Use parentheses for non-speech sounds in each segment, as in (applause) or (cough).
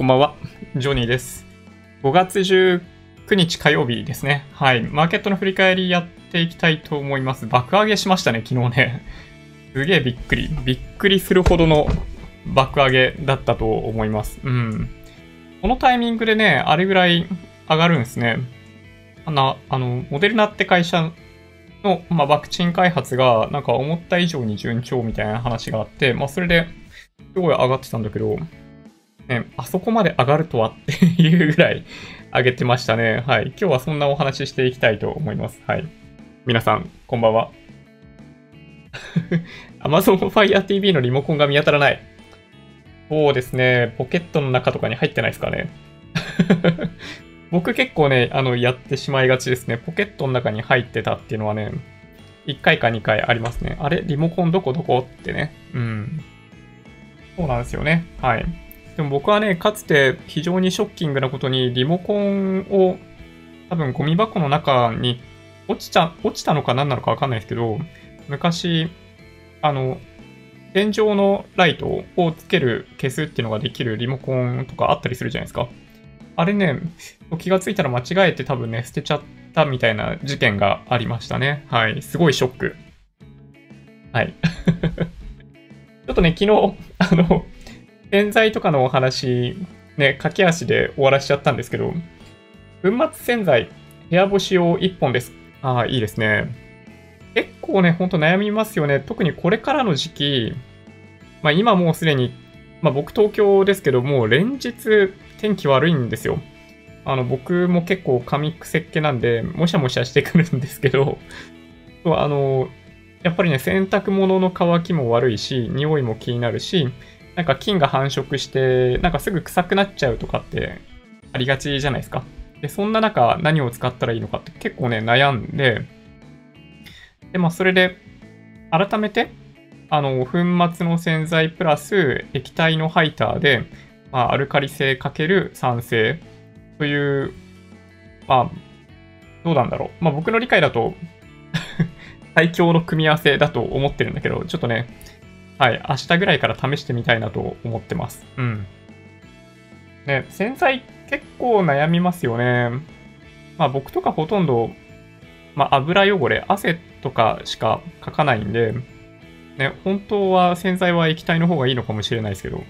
こんばんは。ジョニーです。5月19日火曜日ですね。はい。マーケットの振り返りやっていきたいと思います。爆上げしましたね、昨日ね。(laughs) すげえびっくり。びっくりするほどの爆上げだったと思います。うん。このタイミングでね、あれぐらい上がるんですね。あの、あのモデルナって会社の、まあ、ワクチン開発がなんか思った以上に順調みたいな話があって、まあ、それですごい上がってたんだけど、ね、あそこまで上がるとはっていうぐらい上げてましたね。はい。今日はそんなお話ししていきたいと思います。はい。皆さん、こんばんは。(laughs) Amazon Fire TV のリモコンが見当たらない。そうですね。ポケットの中とかに入ってないですかね。(laughs) 僕結構ね、あの、やってしまいがちですね。ポケットの中に入ってたっていうのはね、1回か2回ありますね。あれリモコンどこどこってね。うん。そうなんですよね。はい。でも僕はね、かつて非常にショッキングなことにリモコンを多分ゴミ箱の中に落ちちゃ、落ちたのか何なのかわかんないですけど、昔、あの、天井のライトをつける、消すっていうのができるリモコンとかあったりするじゃないですか。あれね、気がついたら間違えて多分ね、捨てちゃったみたいな事件がありましたね。はい。すごいショック。はい。(laughs) ちょっとね、昨日、あの、洗剤とかのお話、ね、駆け足で終わらしちゃったんですけど、粉末洗剤、部屋干し用1本です。ああ、いいですね。結構ね、ほんと悩みますよね。特にこれからの時期、まあ今もうすでに、まあ僕東京ですけど、もう連日天気悪いんですよ。あの、僕も結構髪くせっ気なんで、もしゃもしゃしてくるんですけど、(laughs) あの、やっぱりね、洗濯物の乾きも悪いし、匂いも気になるし、なんか菌が繁殖して、なんかすぐ臭くなっちゃうとかってありがちじゃないですか。で、そんな中何を使ったらいいのかって結構ね、悩んで、で、まあそれで、改めて、あの、粉末の洗剤プラス液体のハイターで、まあ、アルカリ性×酸性という、まあ、どうなんだろう。まあ僕の理解だと (laughs) 最強の組み合わせだと思ってるんだけど、ちょっとね、はい、明日ぐらいから試してみたいなと思ってます。うん。ね、洗剤結構悩みますよね。まあ僕とかほとんど、まあ油汚れ、汗とかしかかかないんで、ね、本当は洗剤は液体の方がいいのかもしれないですけど、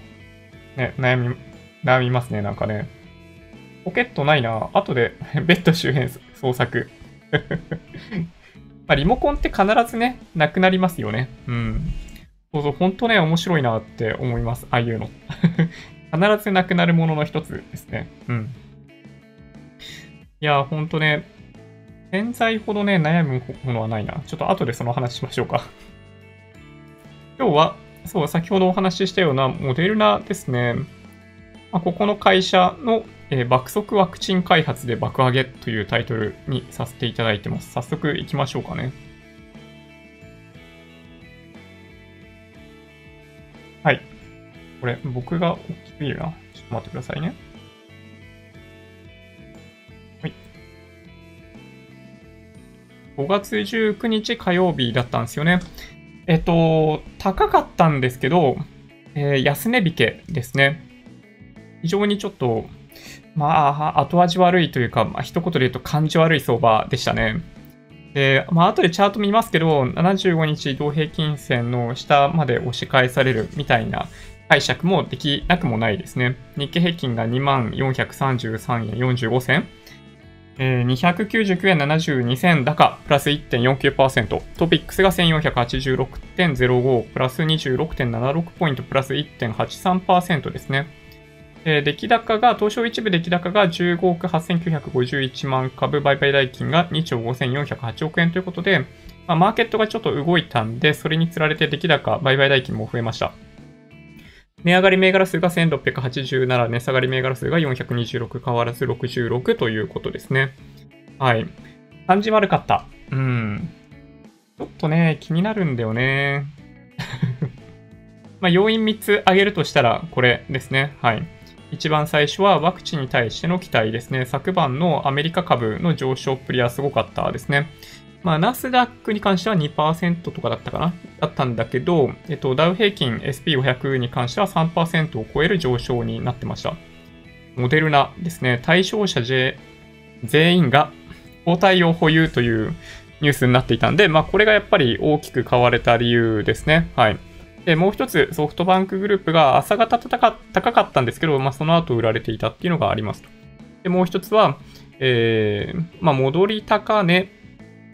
ね、悩み、悩みますね、なんかね。ポケットないな。後で (laughs) ベッド周辺捜索。(laughs) まあリモコンって必ずね、なくなりますよね。うん。そうそう、本当ね、面白いなって思います。ああいうの。(laughs) 必ずなくなるものの一つですね。うん。いや、ほんとね、洗剤ほどね、悩むものはないな。ちょっと後でその話しましょうか。(laughs) 今日は、そう、先ほどお話ししたようなモデルナですね。まあ、ここの会社の、えー爆速ワクチン開発で爆上げというタイトルにさせていただいてます。早速行きましょうかね。はい。これ、僕が大きすぎるな。ちょっと待ってくださいね。はい。5月19日火曜日だったんですよね。えっと、高かったんですけど、えー安値引けですね。非常にちょっと、まあ、後味悪いというか、まあ、一言で言うと感じ悪い相場でしたね。で、まあ、後でチャート見ますけど、75日移動平均線の下まで押し返されるみたいな解釈もできなくもないですね。日経平均が2433円45銭。えー299円72銭高、プラス1.49%。トピックスが1486.05、プラス26.76ポイント、プラス1.83%ですね。え出来高が、東証一部出来高が15億8951万株、売買代金が2兆5408億円ということで、まあ、マーケットがちょっと動いたんで、それにつられて出来高、売買代金も増えました。値上がり銘柄数が1687、値下がり銘柄数が426、変わらず66ということですね。はい。感じ悪かった。うん。ちょっとね、気になるんだよね。(laughs) まあ、要因3つ挙げるとしたら、これですね。はい。一番最初はワクチンに対しての期待ですね。昨晩のアメリカ株の上昇っぷりはすごかったですね。まあ、ナスダックに関しては2%とかだったかなだったんだけど、えっと、ダウ平均 SP500 に関しては3%を超える上昇になってました。モデルナですね。対象者全員が抗体を保有というニュースになっていたんで、まあ、これがやっぱり大きく買われた理由ですね。はい。で、もう一つ、ソフトバンクグループが朝方高かったんですけど、まあ、その後売られていたっていうのがありますと。で、もう一つは、えー、まあ、戻り高値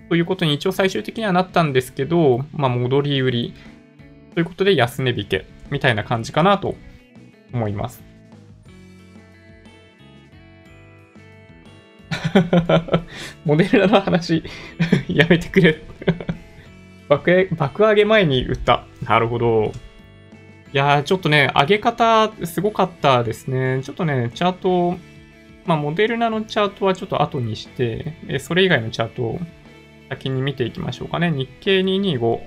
ということに一応最終的にはなったんですけど、まあ、戻り売りということで安値引けみたいな感じかなと思います。(laughs) モデルナの話やめてくれ爆爆上げ前に売った。なるほど。いやー、ちょっとね、上げ方すごかったですね。ちょっとね、チャート、まあ、モデルナのチャートはちょっと後にして、えそれ以外のチャートを先に見ていきましょうかね。日経225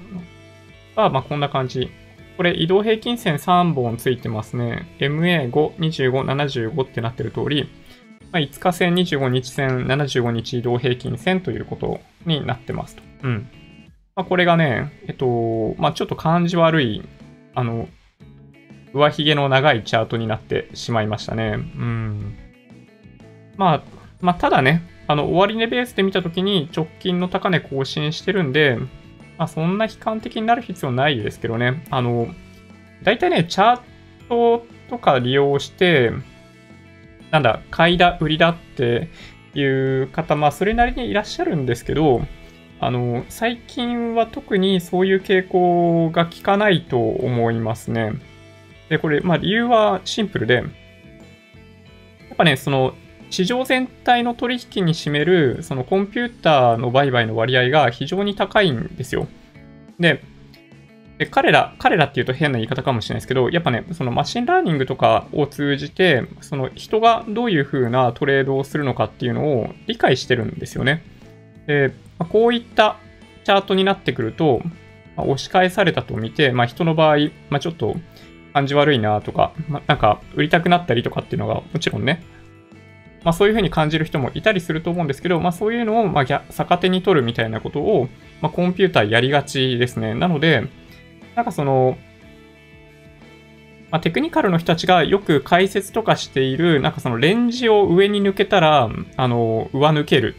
は、まあ、こんな感じ。これ、移動平均線3本ついてますね。MA5、25、75ってなってる通り、まあ、5日線、25日線、75日移動平均線ということになってますと。うん。まあ、これがね、えっと、まあ、ちょっと感じ悪い、あの、上髭の長いチャートになってしまいましたね。うん。まあ、まあ、ただね、あの、終値ベースで見たときに直近の高値更新してるんで、まあ、そんな悲観的になる必要ないですけどね。あの、大体ね、チャートとか利用して、なんだ、買いだ、売りだっていう方、まあ、それなりにいらっしゃるんですけど、あの、最近は特にそういう傾向が効かないと思いますね。で、これ、まあ理由はシンプルで、やっぱね、その、市場全体の取引に占める、そのコンピューターの売買の割合が非常に高いんですよ。で、で彼ら、彼らっていうと変な言い方かもしれないですけど、やっぱね、そのマシンラーニングとかを通じて、その人がどういう風なトレードをするのかっていうのを理解してるんですよね。で、ま、こういったチャートになってくると、ま、押し返されたと見て、まあ、人の場合、まあ、ちょっと感じ悪いなとか、まあ、なんか売りたくなったりとかっていうのがもちろんね、まあ、そういうふうに感じる人もいたりすると思うんですけど、まあ、そういうのをま逆手に取るみたいなことを、ま、コンピューターやりがちですね。なので、なんかその、まあ、テクニカルの人たちがよく解説とかしている、なんかそのレンジを上に抜けたら、あの、上抜ける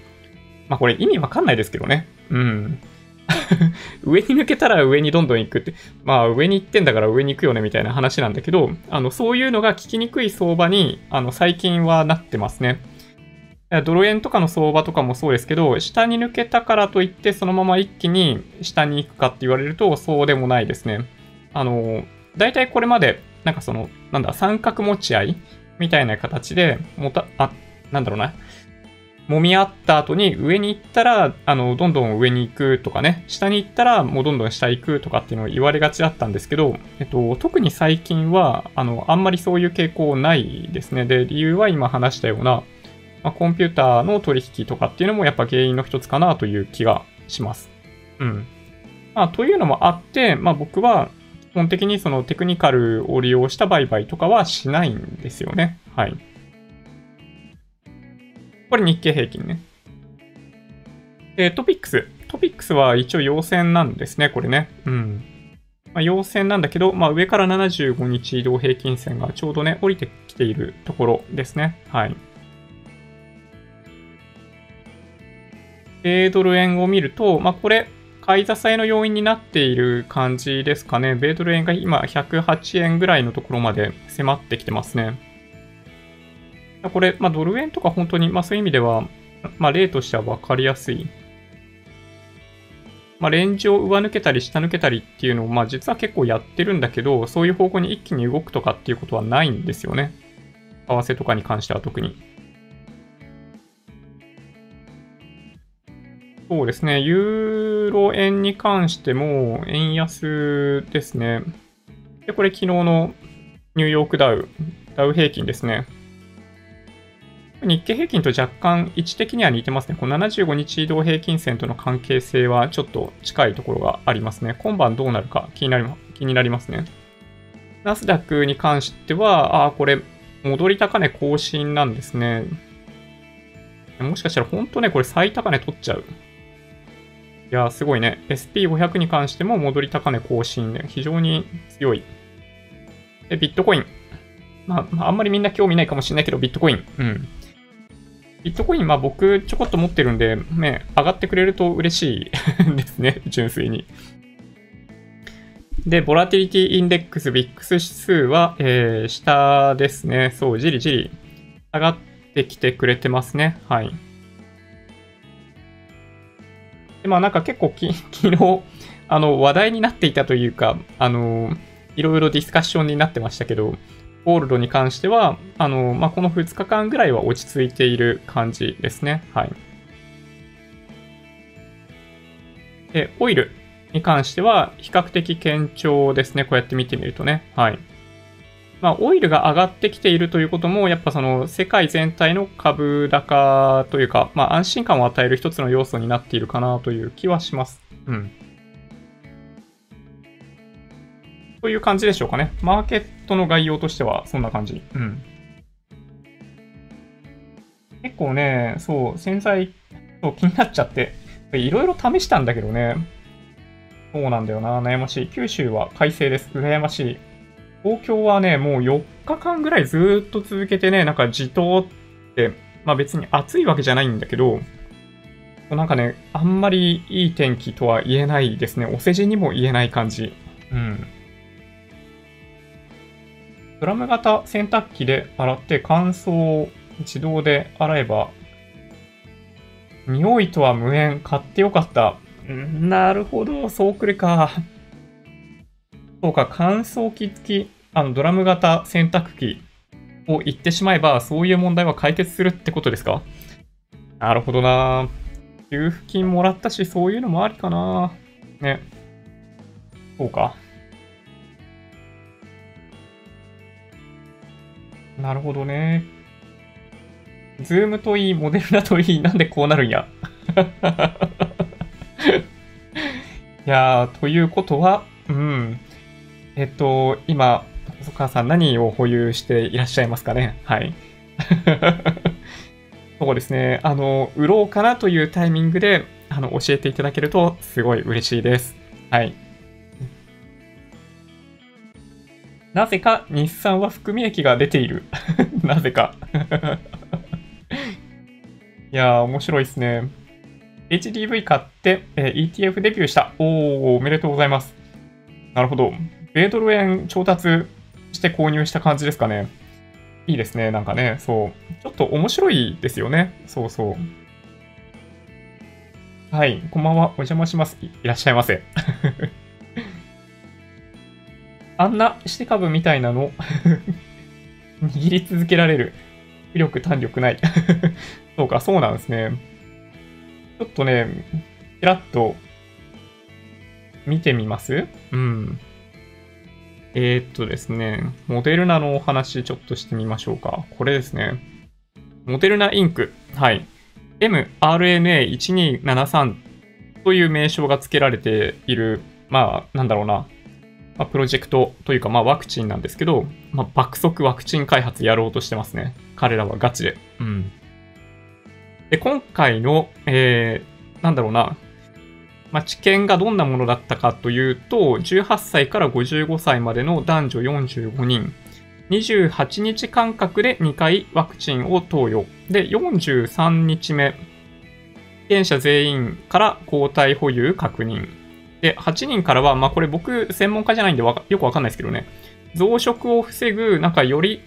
まあこれ意味わかんないですけどね。うん。(laughs) 上に抜けたら上にどんどん行くって、まあ上に行ってんだから上に行くよねみたいな話なんだけど、あの、そういうのが聞きにくい相場に、あの、最近はなってますね。ドル円とかの相場とかもそうですけど、下に抜けたからといってそのまま一気に下に行くかって言われるとそうでもないですね。あの、大体これまで、なんかその、なんだ、三角持ち合いみたいな形で、もた、あ、なんだろうな。揉み合った後に上に行ったら、あの、どんどん上に行くとかね、下に行ったらもうどんどん下行くとかっていうのを言われがちだったんですけど、えっと、特に最近は、あの、あんまりそういう傾向ないですね。で、理由は今話したような、まあ、コンピューターの取引とかっていうのもやっぱ原因の一つかなという気がします。うん。まあ、というのもあって、まあ僕は基本的にそのテクニカルを利用した売買とかはしないんですよね。はい。これ日経平均ね。で、トピックス。トピックスは一応陽線なんですね、これね。うん。まあ、陽線なんだけど、まあ、上から75日移動平均線がちょうどね、降りてきているところですね。はい。米ドル円を見ると、まあ、これ、買い支えの要因になっている感じですかね。米ドル円が今108円ぐらいのところまで迫ってきてますね。これ、まあ、ドル円とか本当に、まあ、そういう意味では、まあ、例としては分かりやすい。まあ、レンジを上抜けたり下抜けたりっていうのを、まあ、実は結構やってるんだけど、そういう方向に一気に動くとかっていうことはないんですよね。為替とかに関しては特に。そうですね。ユーロ円に関しても円安ですね。で、これ昨日のニューヨークダウ、ダウ平均ですね。日経平均と若干位置的には似てますね。この75日移動平均線との関係性はちょっと近いところがありますね。今晩どうなるか気になり気になりますね。ナスダックに関しては、ああ、これ、戻り高値更新なんですね。もしかしたら本当ね、これ最高値取っちゃう。いや、すごいね。SP500 に関しても戻り高値更新で、非常に強い。で、ビットコイン。まあ、まあ、あんまりみんな興味ないかもしれないけど、ビットコイン。うん。ビットコイン、まあ僕ちょこっと持ってるんで、ね、上がってくれると嬉しい (laughs) ですね、純粋に。で、ボラティリティインデックス、VIX 指数は、えー、下ですね。そう、じりじり上がってきてくれてますね。はい。で、まあなんか結構き (laughs) 昨日、あの、話題になっていたというか、あの、いろいろディスカッションになってましたけど、ゴールドに関しては、あの、まあ、この2日間ぐらいは落ち着いている感じですね。はい。で、オイルに関しては、比較的堅調ですね。こうやって見てみるとね。はい。まあ、オイルが上がってきているということも、やっぱその世界全体の株高というか、まあ、安心感を与える一つの要素になっているかなという気はします。うん。という感じでしょうかね。マーケットトの概要としてはそんな感じ。うん。結構ね、そう、洗剤、そう気になっちゃって、いろいろ試したんだけどね。そうなんだよな、悩ましい。九州は快晴です。羨ましい。東京はね、もう4日間ぐらいずっと続けてね、なんかじとって、まあ別に暑いわけじゃないんだけど、なんかね、あんまりいい天気とは言えないですね。お世辞にも言えない感じ。うん。ドラム型洗濯機で洗って乾燥自動で洗えば、匂いとは無縁、買ってよかった。なるほど、そうくるか。そうか、乾燥機付き、あの、ドラム型洗濯機を言ってしまえば、そういう問題は解決するってことですか？なるほどな。給付金もらったし、そういうのもありかな。ね。そうか。なるほどね。ズームといい、モデルナといい、なんでこうなるんや。(laughs) いやー、ということは、うん。えっと、今、細川さん何を保有していらっしゃいますかね？はい。(laughs) そうですね。あの、売ろうかなというタイミングで、あの、教えていただけると、すごい嬉しいです。はい。なぜか日産は含み益が出ている。(laughs) なぜか (laughs) いやー、面白いですね。HDV 買って、え、ETF デビューした。おー、おめでとうございます。なるほど。米ドル円調達して購入した感じですかね。いいですね。なんかね、そう。ちょっと面白いですよね。そうそう。はい。こんばんは。お邪魔します。いらっしゃいませ。あんなして株みたいなの？(laughs) 握り続けられる。浮力、弾力ない (laughs) そうか、そうなんですね。ちょっとね、ちらっと見てみます？うん。えー、っとですね、モデルナのお話ちょっとしてみましょうか。これですね。モデルナインク。はい。mRNA1273 という名称が付けられている、まあ、なんだろうな。まあ、プロジェクトというか、まあ、ワクチンなんですけど、まあ、爆速ワクチン開発やろうとしてますね。彼らはガチで。うん。で、今回の、えー、なんだろうな、まあ、知見がどんなものだったかというと、18歳から55歳までの男女45人、28日間隔で2回ワクチンを投与。で、43日目、被験者全員から抗体保有確認。で、8人からは、まあこれ僕専門家じゃないんでよくわかんないですけどね、増殖を防ぐ、なんかより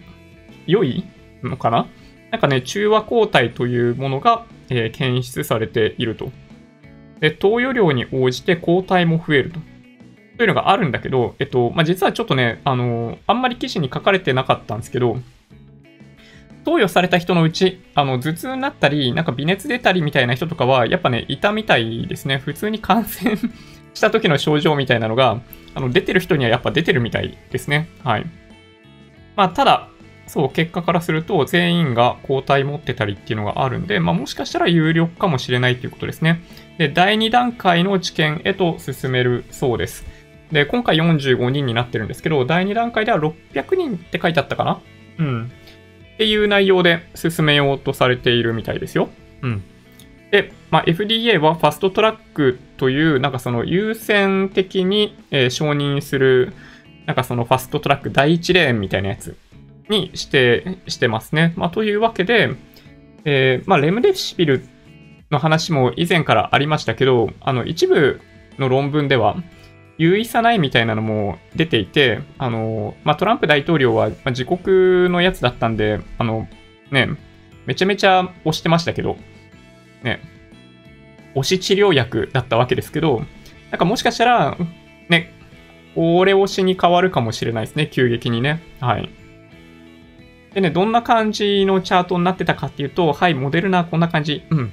良いのかな？なんかね、中和抗体というものが、えー、検出されていると。で、投与量に応じて抗体も増えると。というのがあるんだけど、えっと、まあ、実はちょっとね、あのー、あんまり記事に書かれてなかったんですけど、投与された人のうち、あの、頭痛になったり、なんか微熱出たりみたいな人とかは、やっぱね、いたみたいですね。普通に感染した時の症状みたいなのが、あの、出てる人にはやっぱ出てるみたいですね。はい。まあ、ただ、そう、結果からすると全員が抗体持ってたりっていうのがあるんで、まあ、もしかしたら有力かもしれないということですね。で、第2段階の治験へと進めるそうです。で、今回45人になってるんですけど、第2段階では600人って書いてあったかな？うん。っていう内容で進めようとされているみたいですよ。うん。で、まあ、FDA はファストトラックという、なんかその優先的に、えー、承認する、なんかそのファストトラック第1レーンみたいなやつにして、してますね。まあ、というわけで、えーまあ、レムデシビルの話も以前からありましたけど、あの、一部の論文では、有意差ないみたいなのも出ていて、あの、まあ、トランプ大統領はま自国のやつだったんで、あの、ね、めちゃめちゃ推してましたけど、ね、推し治療薬だったわけですけど、なんかもしかしたら、ね、俺推しに変わるかもしれないですね、急激にね。はい。でね、どんな感じのチャートになってたかっていうと、はい、モデルナこんな感じ。うん。(laughs)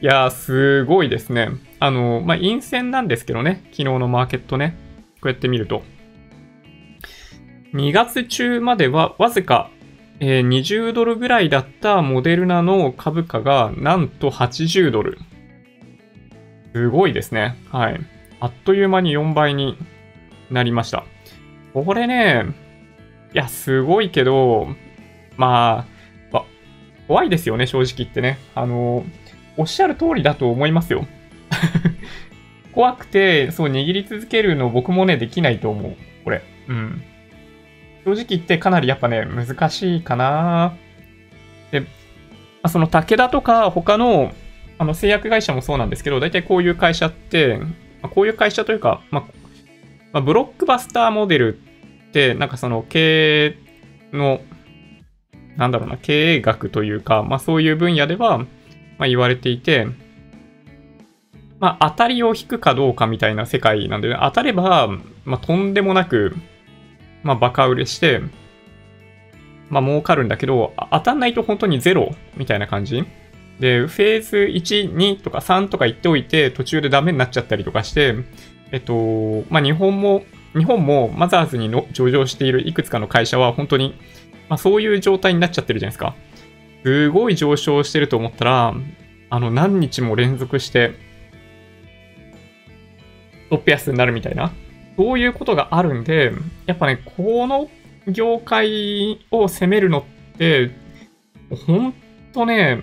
いやー、すごいですね。あの、まあ、陰線なんですけどね、昨日のマーケットね。こうやって見ると。2月中まではわずか、え20ドルぐらいだったモデルナの株価がなんと80ドル。すごいですね。はい。あっという間に4倍になりました。これね、いや、すごいけど、まあ、わ怖いですよね、正直言ってね。あの、おっしゃる通りだと思いますよ。(laughs) 怖くて、そう、握り続けるの僕もね、できないと思う。これ。うん。正直言ってかなりやっぱね、難しいかな。で、まあその武田とか他のあの製薬会社もそうなんですけど、大体こういう会社って、まこういう会社というか、まあ、まあブロックバスターモデルって、なんかその経営の、なんだろうな、経営学というか、まあそういう分野では、まあ、言われていて、まあ当たりを引くかどうかみたいな世界なんで、ね、当たれば、まあとんでもなく、まあバカ売れして、まあ儲かるんだけど、当たんないと本当にゼロみたいな感じで、フェーズ1、2とか3とか言っておいて、途中でダメになっちゃったりとかして、えっと、まあ、日本も、日本もマザーズにの上場しているいくつかの会社は本当に、まあ、そういう状態になっちゃってるじゃないですか。すごい上昇してると思ったら、あの、何日も連続して、トップ安になるみたいな、そういうことがあるんで、やっぱね、この業界を攻めるのって、ほんとね、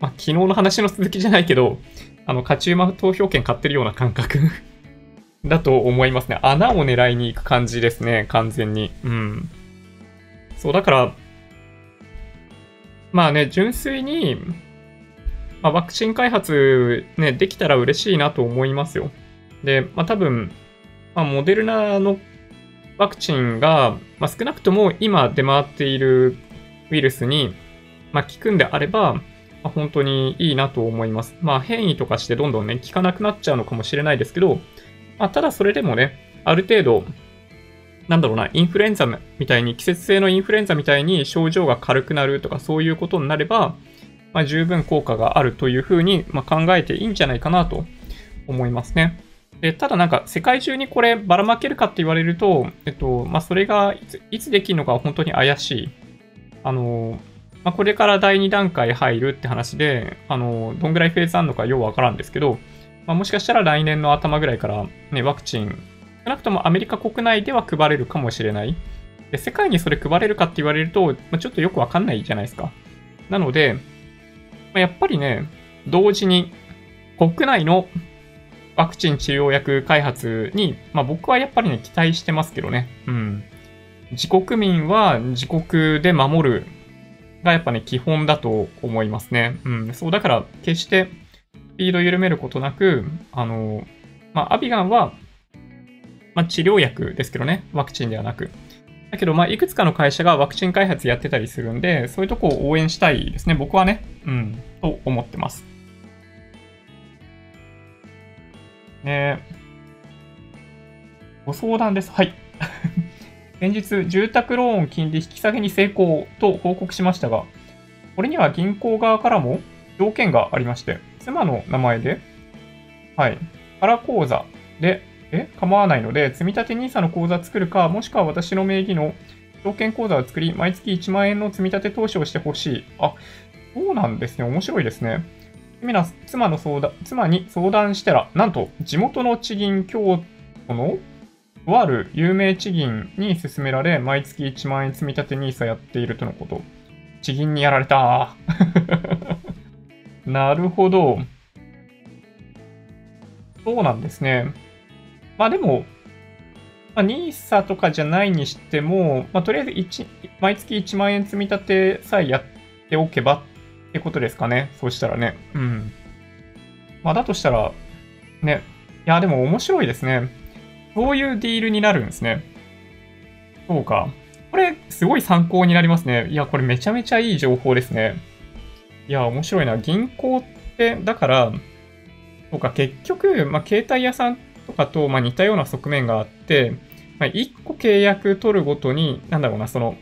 まあ、昨日の話の続きじゃないけど、あの、勝ち馬投票権買ってるような感覚 (laughs) だと思いますね。穴を狙いに行く感じですね、完全に。うん。そう、だから、まあね、純粋に、まあ、ワクチン開発ね、できたら嬉しいなと思いますよ。で、まあ多分、まあ、モデルナのワクチンが、まあ、少なくとも今出回っているウイルスに、まあ、効くんであれば、まあ、本当にいいなと思います。まあ変異とかしてどんどんね、効かなくなっちゃうのかもしれないですけど、まあ、ただそれでもね、ある程度、なんだろうな、インフルエンザみたいに、季節性のインフルエンザみたいに症状が軽くなるとかそういうことになれば、まあ、十分効果があるというふうに、まあ、考えていいんじゃないかなと思いますね。でただなんか世界中にこればらまけるかって言われると、えっと、まあ、それがいついつできるのか本当に怪しい。あの、まあ、これから第2段階入るって話で、あの、どんぐらいフェーズあるのかようわからんですけど、まあ、もしかしたら来年の頭ぐらいからね、ワクチン、少なくともアメリカ国内では配れるかもしれない。で、世界にそれ配れるかって言われると、まあ、ちょっとよくわかんないじゃないですか。なので、まあ、やっぱりね、同時に国内のワクチン治療薬開発に、まあ僕はやっぱりね、期待してますけどね。うん。自国民は自国で守るがやっぱね、基本だと思いますね。うん。そう、だから決してスピード緩めることなく、あの、まあアビガンは、まあ治療薬ですけどね、ワクチンではなく。だけど、まあいくつかの会社がワクチン開発やってたりするんで、そういうとこを応援したいですね。僕はね。うん。と思ってます。ねご相談です。はい。(laughs) 先日、住宅ローン金利引き下げに成功と報告しましたが、これには銀行側からも条件がありまして、妻の名前で、はい、空口座で、え？構わないので、積立 NISA の口座作るか、もしくは私の名義の証券口座を作り、毎月1万円の積立投資をしてほしい。あ、そうなんですね。面白いですね。妻の相談、妻に相談したら、なんと、地元の地銀京都のとある有名地銀に勧められ、毎月1万円積み立て NISA やっているとのこと。地銀にやられた。(laughs) なるほど。そうなんですね。まあでも、まあ、NISA とかじゃないにしても、まあ、とりあえず毎月1万円積み立てさえやっておけばってことですかね。そうしたらね。うん。まあ、だとしたら、ね。いや、でも面白いですね。そういうディールになるんですね。そうか。これ、すごい参考になりますね。いや、これめちゃめちゃいい情報ですね。いや、面白いな。銀行って、だから、そうか、結局、まあ、携帯屋さんとかと、まあ、似たような側面があって、まあ、1個契約取るごとに、なんだろうな、その、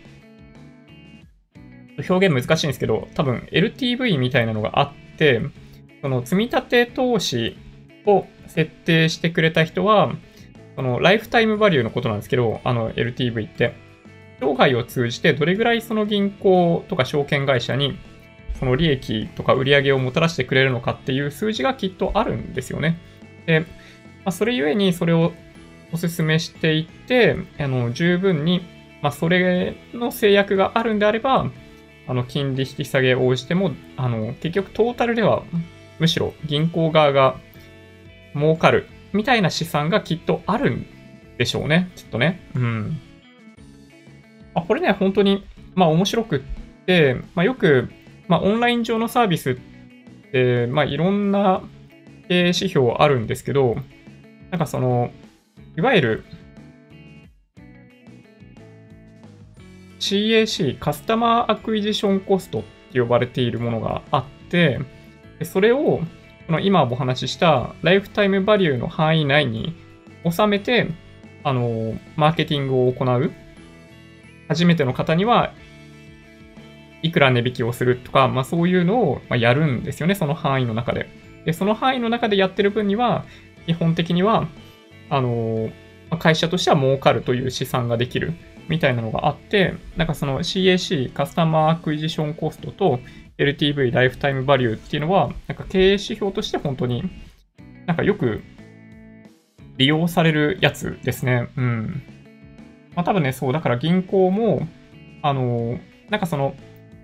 表現難しいんですけど、多分 LTV みたいなのがあって、その積立投資を設定してくれた人は、そのライフタイムバリューのことなんですけど、あの LTV って、生涯を通じてどれぐらいその銀行とか証券会社にその利益とか売り上げをもたらしてくれるのかっていう数字がきっとあるんですよね。で、まあ、それゆえにそれをお勧めしていって、あの十分に、まあ、それの制約があるんであれば、あの金利引き下げを応じても、あの結局トータルではむしろ銀行側が儲かるみたいな資産がきっとあるんでしょうね。きっとね。うん。あこれね、本当に、まあ面白くって、まあよく、まあオンライン上のサービスって、まあいろんな経営指標あるんですけど、なんかその、いわゆる CAC、カスタマーアクイジションコストって呼ばれているものがあって、それをこの今お話ししたライフタイムバリューの範囲内に収めて、あの、マーケティングを行う。初めての方にはいくら値引きをするとか、まあそういうのをやるんですよね、その範囲の中で。で、その範囲の中でやってる分には、基本的には、あの、会社としては儲かるという試算ができるみたいなのがあって、なんかその CAC、カスタマーアクイジションコストと LTV、ライフタイムバリューっていうのは、なんか経営指標として本当になんかよく利用されるやつですね。うん。まあ多分ね、そう、だから銀行も、あの、なんかその、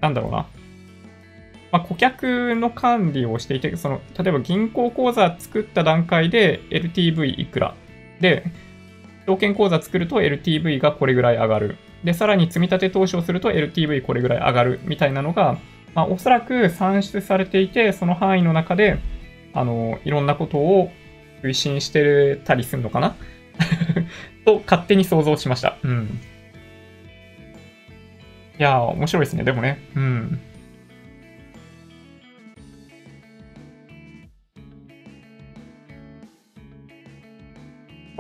なんだろうな。まあ、顧客の管理をしていて、その、例えば銀行口座作った段階で LTV いくら？で、証券口座作ると LTV がこれぐらい上がる。で、さらに積み立て投資をすると LTV これぐらい上がるみたいなのが、まあ、おそらく算出されていて、その範囲の中で、あの、いろんなことを推進してたりするのかな？(laughs) と勝手に想像しました。うん。いやー、面白いですね。でもね。うん。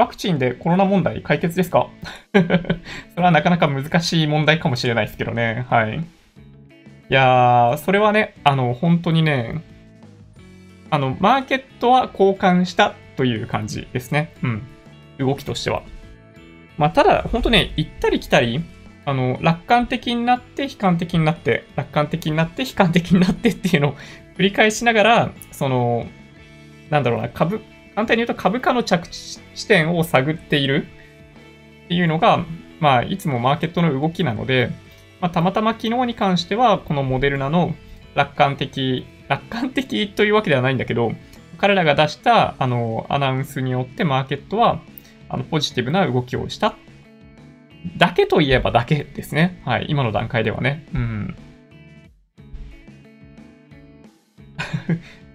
ワクチンでコロナ問題解決ですか？(laughs) それはなかなか難しい問題かもしれないですけどね。はい。いやー、それはね、あの、本当にね、あの、マーケットは交換したという感じですね。うん。動きとしては。まあ、ただ、本当ね、行ったり来たり、あの、楽観的になって、悲観的になって、楽観的になって、悲観的になってっていうのを繰り返しながら、その、なんだろうな、株、簡単に言うと株価の着地点を探っているっていうのが、まあ、いつもマーケットの動きなので、まあ、たまたま昨日に関しては、このモデルナの楽観的、楽観的というわけではないんだけど、彼らが出したあのアナウンスによってマーケットはあのポジティブな動きをしただけといえばだけですね。はい、今の段階ではね。うん。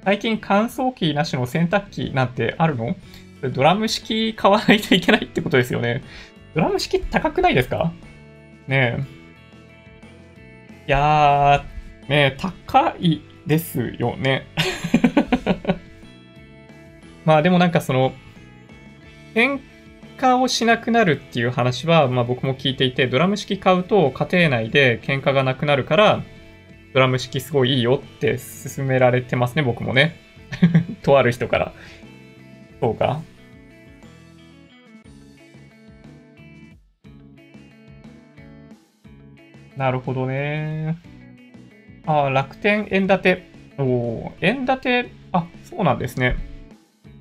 最近乾燥機なしの洗濯機なんてあるの？ドラム式買わないといけないってことですよね。ドラム式高くないですか？ねえ。いやー、ねえ、高いですよね。(laughs) まあでもなんかその、喧嘩をしなくなるっていう話は、まあ僕も聞いていて、ドラム式買うと家庭内で喧嘩がなくなるから、ドラム式すごいいいよって勧められてますね、僕もね。(laughs) とある人から。そうか。なるほどね。ああ、楽天円建て。おお、円建て、あ、そうなんですね。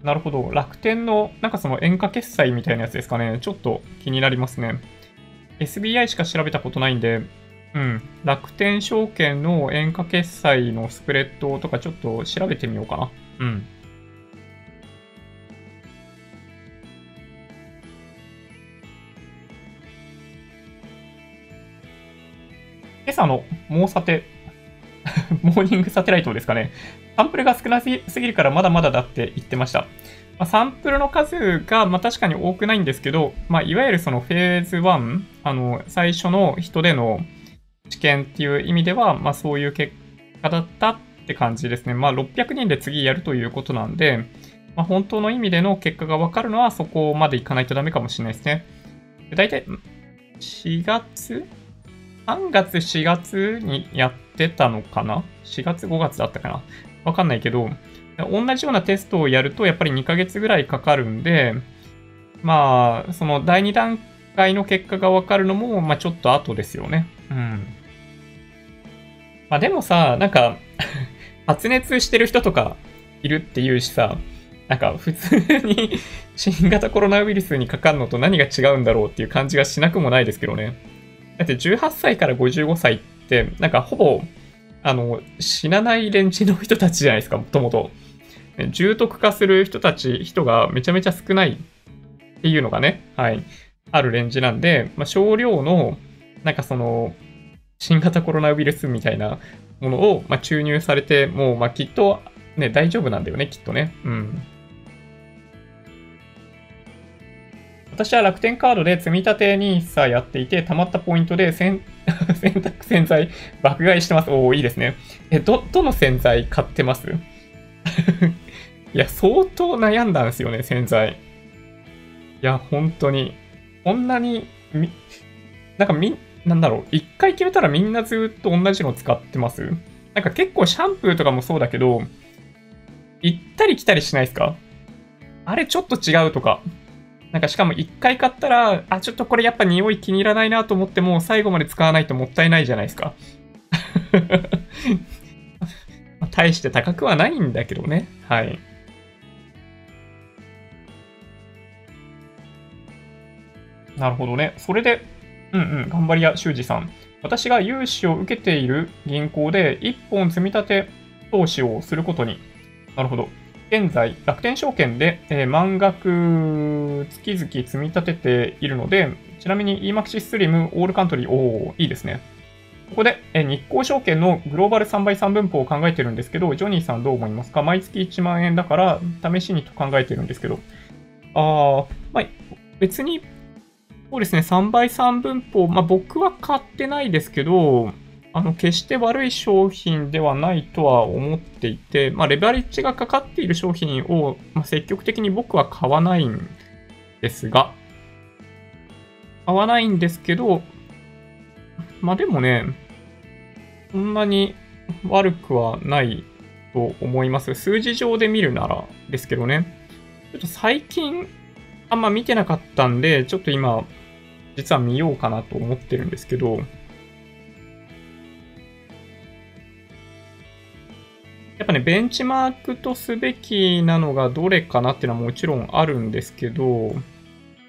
なるほど。楽天の、なんかその円価決済みたいなやつですかね。ちょっと気になりますね。SBI しか調べたことないんで、うん、楽天証券の円貨決済のスプレッドとかちょっと調べてみようかな。うん。今朝のもうさて、(laughs) モーニングサテライトですかね。サンプルが少なすぎるからまだまだだって言ってました。まあ、サンプルの数が、まあ、確かに多くないんですけど、まあ、いわゆるそのフェーズ1、あの、最初の人での、試験っていう意味では、まあ、そういう結果だったって感じですね。まあ、600人で次やるということなんで、まあ、本当の意味での結果がわかるのはそこまでいかないとダメかもしれないですね。だいたい4月 ?3 月、4月にやってたのかな ?4 月、5月だったかな？わかんないけど、同じようなテストをやるとやっぱり2ヶ月ぐらいかかるんで、まあ、その第2段階の結果がわかるのも、まあちょっと後ですよね。うん。まあでもさ、なんか (laughs) 発熱してる人とかいるっていうしさ、なんか普通に (laughs) 新型コロナウイルスにかかるのと何が違うんだろうっていう感じがしなくもないですけどね。だって18歳から55歳って、なんかほぼ、あの、死なないレンジの人たちじゃないですか、もともと。重篤化する人たち、人がめちゃめちゃ少ないっていうのがね、はい、あるレンジなんで、まあ、少量の、なんかその、新型コロナウイルスみたいなものを、まあ、注入されて、もう、まあ、きっと、ね、大丈夫なんだよね、きっとね。うん。私は楽天カードで積み立て NISA やっていて、溜まったポイントで (laughs) 洗濯洗剤爆買いしてます。おお、いいですね。え、ど、どの洗剤買ってます？(laughs) いや、相当悩んだんですよね、洗剤。いや、本当に。こんなに、み、なんかみ、なんだろう、一回決めたらみんなずっと同じの使ってます？なんか結構シャンプーとかもそうだけど、行ったり来たりしないですか？あれちょっと違うとか、なんかしかも一回買ったら、あ、ちょっとこれやっぱ匂い気に入らないなと思っても、最後まで使わないともったいないじゃないですか。(laughs) 大して高くはないんだけどね。はい。なるほどね。それで、うんうん、頑張り屋修二さん。私が融資を受けている銀行で1本積み立て投資をすることに。なるほど。現在、楽天証券で、えー、満額月々積み立てているので、ちなみに EMAXI Slim オールカントリー、おー、いいですね。ここで、えー、日興証券のグローバル3倍3分法を考えてるんですけど、ジョニーさんどう思いますか？毎月1万円だから試しにと考えてるんですけど、あー、まあ、別に、そうですね、3倍3分法、まあ僕は買ってないですけど、あの、決して悪い商品ではないとは思っていて、まあ、レバレッジがかかっている商品を、まあ、積極的に僕は買わないんですが、買わないんですけど、まあでもね、そんなに悪くはないと思います。数字上で見るならですけどね。ちょっと最近あんま見てなかったんで、ちょっと今、実は見ようかなと思ってるんですけど、やっぱね、ベンチマークとすべきなのがどれかなっていうのはもちろんあるんですけど、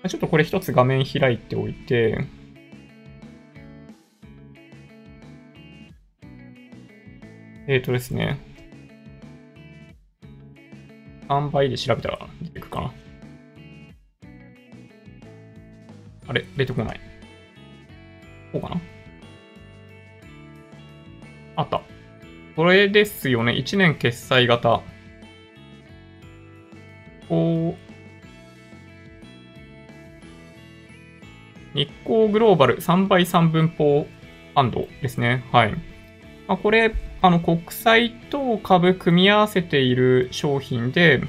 ちょっとこれ一つ画面開いておいて、えっ、ー、とですね。3倍で調べたら出てくかな。れ出てこない。こうかなあった。これですよね。1年決済型。こう、日光グローバル3倍3分法アンドですね。はい。まあ、これ、あの、国債と株組み合わせている商品で、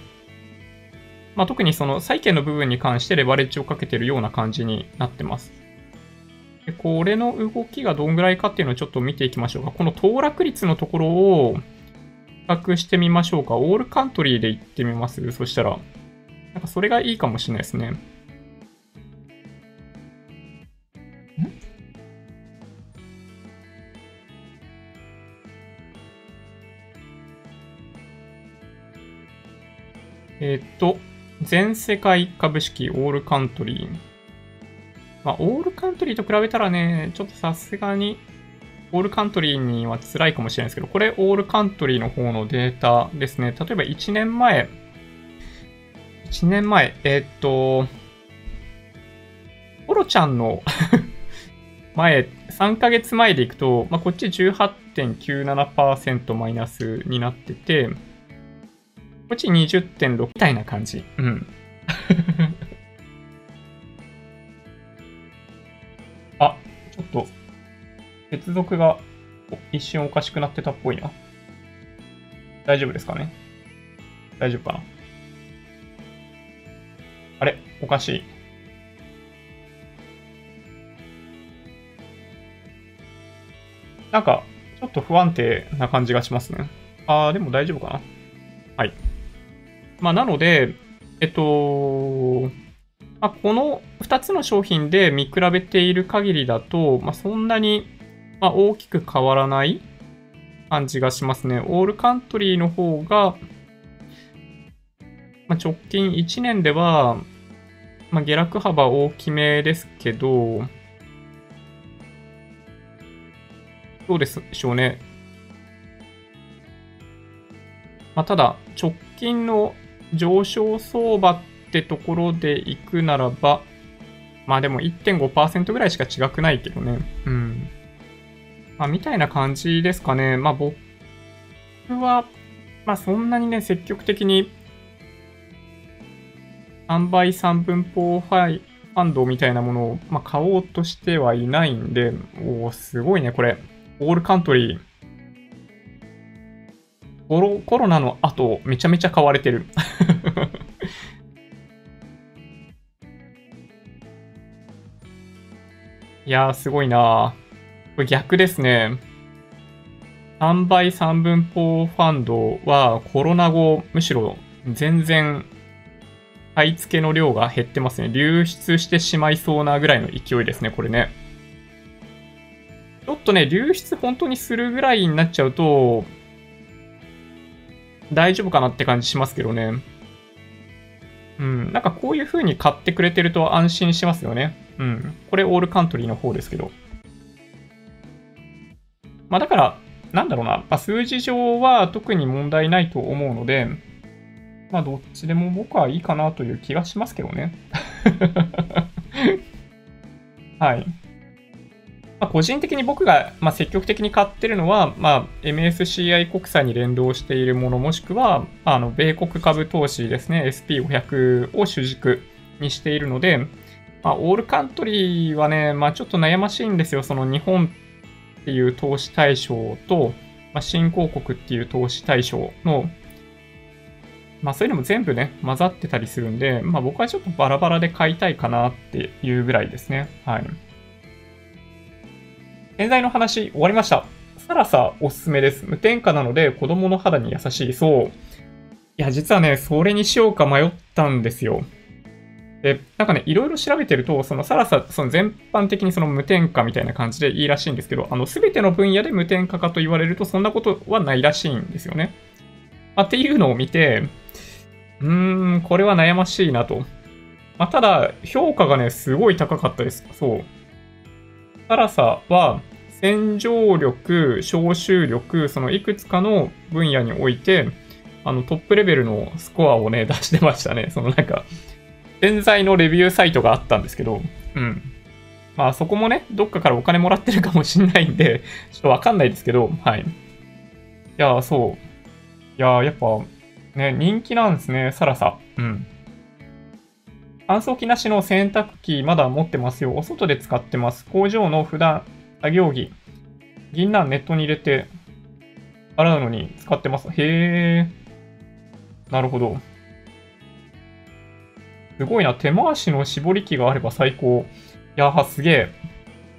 まあ、特にその債券の部分に関してレバレッジをかけてるような感じになってます。でこれの動きがどんぐらいかっていうのをちょっと見ていきましょうか。この騰落率のところを比較してみましょうか。オールカントリーで行ってみます。そしたら、なんかそれがいいかもしれないですね。えっ、と、全世界株式オールカントリー。まあ、オールカントリーと比べたらね、ちょっとさすがに、オールカントリーには辛いかもしれないですけど、これオールカントリーの方のデータですね。例えば1年前、1年前、えー、っと、オロちゃんの (laughs) 前、3ヶ月前でいくと、まあ、こっち18.97%マイナスになってて、こっち20.6みたいな感じ。うん。(laughs) あ、ちょっと、接続が一瞬おかしくなってたっぽいな。大丈夫ですかね？大丈夫かな？あれ？おかしい。なんか、ちょっと不安定な感じがしますね。あー、でも大丈夫かな？はい。まあ、なので、えっと、まあ、この2つの商品で見比べている限りだと、まあ、そんなに、ま大きく変わらない感じがしますね。オールカントリーの方が、ま直近1年では、ま下落幅大きめですけど、どうでしょうね。まあ、ただ、直近の上昇相場ってところで行くならば、まあでも1.5%ぐらいしか違くないけどね。うん。まあみたいな感じですかね。まあ僕は、まあそんなにね、積極的に3倍3分法ファイファンドみたいなものを、まあ、買おうとしてはいないんで、おおすごいね、これ。オールカントリー。コロコロナの後、めちゃめちゃ買われてる。(laughs) いやー、すごいなこれ逆ですね。3倍3分法ファンドはコロナ後、むしろ全然買い付けの量が減ってますね。流出してしまいそうなぐらいの勢いですね、これね。ちょっとね、流出本当にするぐらいになっちゃうと、大丈夫かなって感じしますけどね。うん、なんかこういう風に買ってくれてると安心しますよね。うん。これオールカントリーの方ですけど。まあだから、なんだろうな、まあ、数字上は特に問題ないと思うので、まあどっちでも僕はいいかなという気がしますけどね。(laughs) はい。まあ、個人的に僕が、まあ、積極的に買ってるのは、まあ、MSCI 国債に連動しているもの、もしくは、あの、米国株投資ですね、SP500 を主軸にしているので、まあ、オールカントリーはね、まあ、ちょっと悩ましいんですよ。その日本っていう投資対象と、まあ、新興国っていう投資対象の、まあそういうのも全部ね、混ざってたりするんで、まあ僕はちょっとバラバラで買いたいかなっていうぐらいですね。はい。洗剤の話終わりました。サラサおすすめです。無添加なので子供の肌に優しい。そう。いや、実はね、それにしようか迷ったんですよ。で、なんかね、いろいろ調べてると、そのサラサ、その全般的にその無添加みたいな感じでいいらしいんですけど、あの、すべての分野で無添加かと言われると、そんなことはないらしいんですよね。まあ、っていうのを見て、うーん、これは悩ましいなと。まあ、ただ、評価がね、すごい高かったです。そう。サラサは、洗浄力、消臭力、そのいくつかの分野において、あのトップレベルのスコアをね、(laughs) 出してましたね。そのなんか、洗剤のレビューサイトがあったんですけど、うん。まあそこもね、どっかからお金もらってるかもしんないんで、(laughs) ちょっとわかんないですけど、はい。いや、そう。いや、やっぱ、ね、人気なんですね、サラサ。うん。乾燥機なしの洗濯機まだ持ってますよ。お外で使ってます。工場の普段作業着。銀杏ネットに入れて洗うのに使ってます。へえ。なるほど。すごいな。手回しの絞り機があれば最高。いやー、すげえ。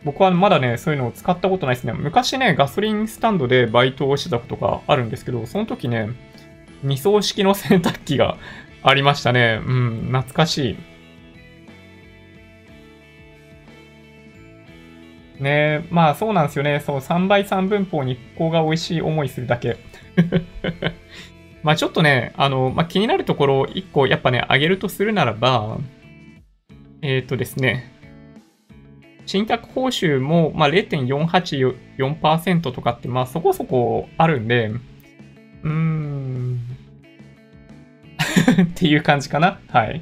僕はまだね、そういうのを使ったことないですね。昔ね、ガソリンスタンドでバイトをしてたことがあるんですけど、その時ね、二層式の洗濯機がありましたね。うん、懐かしい。ねまあそうなんですよね。そう、3倍3分法日光が美味しい思いするだけ。(laughs) まあちょっとね、あの、まあ、気になるところを1個やっぱね、上げるとするならば、えっ、ー、とですね、信託報酬も、まあ、0.484%とかって、まあそこそこあるんで、うーん (laughs) っていう感じかな。はい。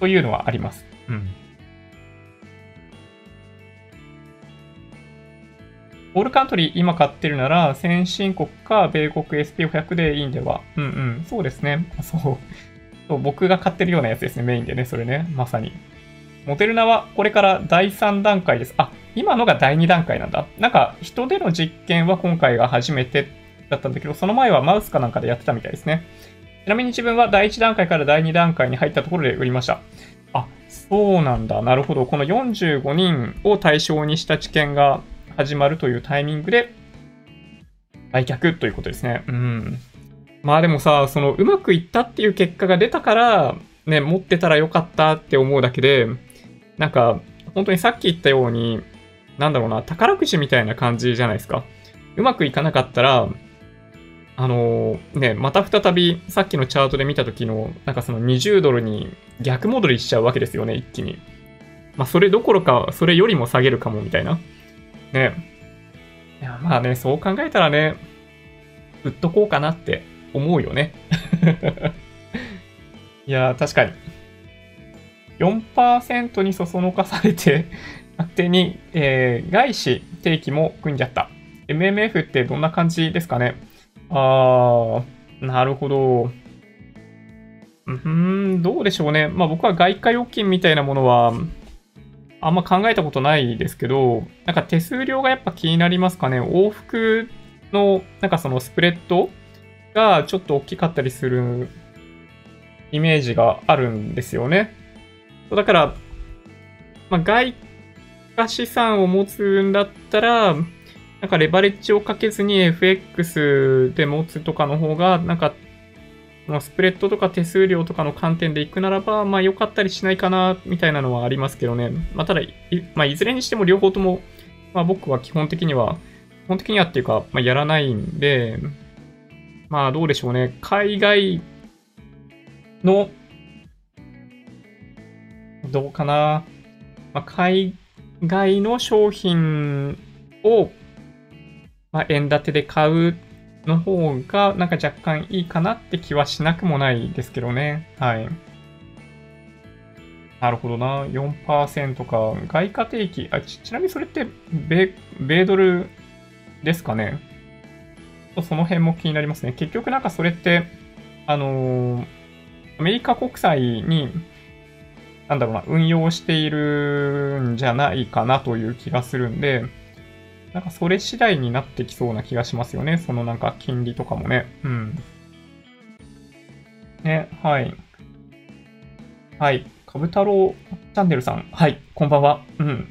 というのはあります。うん。オールカントリー今買ってるなら、先進国か米国 SP500 でいいんでは。うんうん。そうですね。そう。そう僕が買ってるようなやつですね。メインでね。それね。まさに。モデルナはこれから第3段階です。あ、今のが第2段階なんだ。なんか人での実験は今回が初めてだったんだけど、その前はマウスかなんかでやってたみたいですね。ちなみに自分は第1段階から第2段階に入ったところで売りました。あ、そうなんだ。なるほど。この45人を対象にした治験が始まるというタイミングで売却ということですね。うん。まあでもさ、そのうまくいったっていう結果が出たから、ね、持ってたらよかったって思うだけで、なんか、本当にさっき言ったように、なんだろうな、宝くじみたいな感じじゃないですか。うまくいかなかったら、あのー、ね、また再びさっきのチャートで見た時の、なんかその20ドルに逆戻りしちゃうわけですよね、一気に。まあ、それどころか、それよりも下げるかもみたいな。ね。いや、まあね、そう考えたらね、売っとこうかなって思うよね。(laughs) いや、確かに。4%にそそのかされて (laughs) 勝手に、えー、外資定期も組んじゃった。MMF ってどんな感じですかねあー、なるほど。うん、どうでしょうね。まあ僕は外貨預金みたいなものは、あんま考えたことないですけど、なんか手数料がやっぱ気になりますかね？往復の、なんかそのスプレッドがちょっと大きかったりするイメージがあるんですよね。だから、まあ、外貨資産を持つんだったら、なんかレバレッジをかけずに FX で持つとかの方が、なんか、スプレッドとか手数料とかの観点でいくならば、まあ良かったりしないかな、みたいなのはありますけどね。まあただ、い,、まあ、いずれにしても両方とも、まあ僕は基本的には、基本的にはっていうか、まあやらないんで、まあどうでしょうね。海外の、どうかな。まあ、海外の商品をまあ、円建てで買うの方が、なんか若干いいかなって気はしなくもないですけどね。はい。なるほどな。4%か。外貨定期。あち、ちなみにそれって米、米ドルですかね。その辺も気になりますね。結局なんかそれって、あのー、アメリカ国債に、なんだろうな、運用しているんじゃないかなという気がするんで、なんかそれ次第になってきそうな気がしますよね。そのなんか金利とかもね。うん。ね、はい。はい。株太郎チャンネルさん。はい。こんばんは。うん。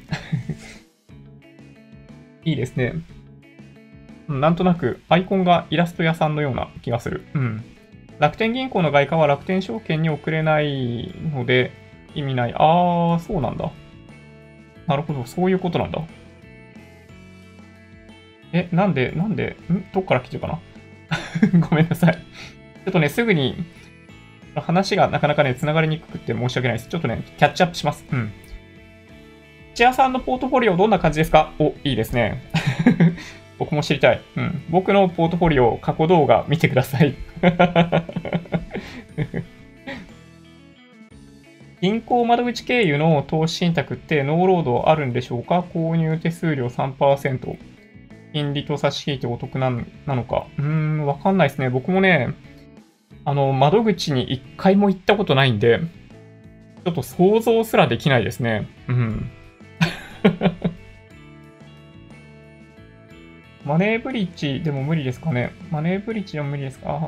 (laughs) いいですね。なんとなくアイコンがイラスト屋さんのような気がする。うん。楽天銀行の外貨は楽天証券に送れないので意味ない。あー、そうなんだ。なるほど。そういうことなんだ。え、なんで、なんで、ん？どっから来てるかな？(laughs) ごめんなさい。ちょっとね、すぐに、話がなかなかね、繋がりにくくて申し訳ないです。ちょっとね、キャッチアップします。うん。土屋さんのポートフォリオどんな感じですか？お、いいですね。(laughs) 僕も知りたい。うん。僕のポートフォリオ過去動画見てください。(laughs) 銀行窓口経由の投資信託ってノーロードあるんでしょうか？購入手数料3%。金利と差し引いてお得ななのか。うーん、わかんないですね。僕もね、あの、窓口に一回も行ったことないんで、ちょっと想像すらできないですね。うん。(laughs) マネーブリッジでも無理ですかね。マネーブリッジでも無理ですか？あ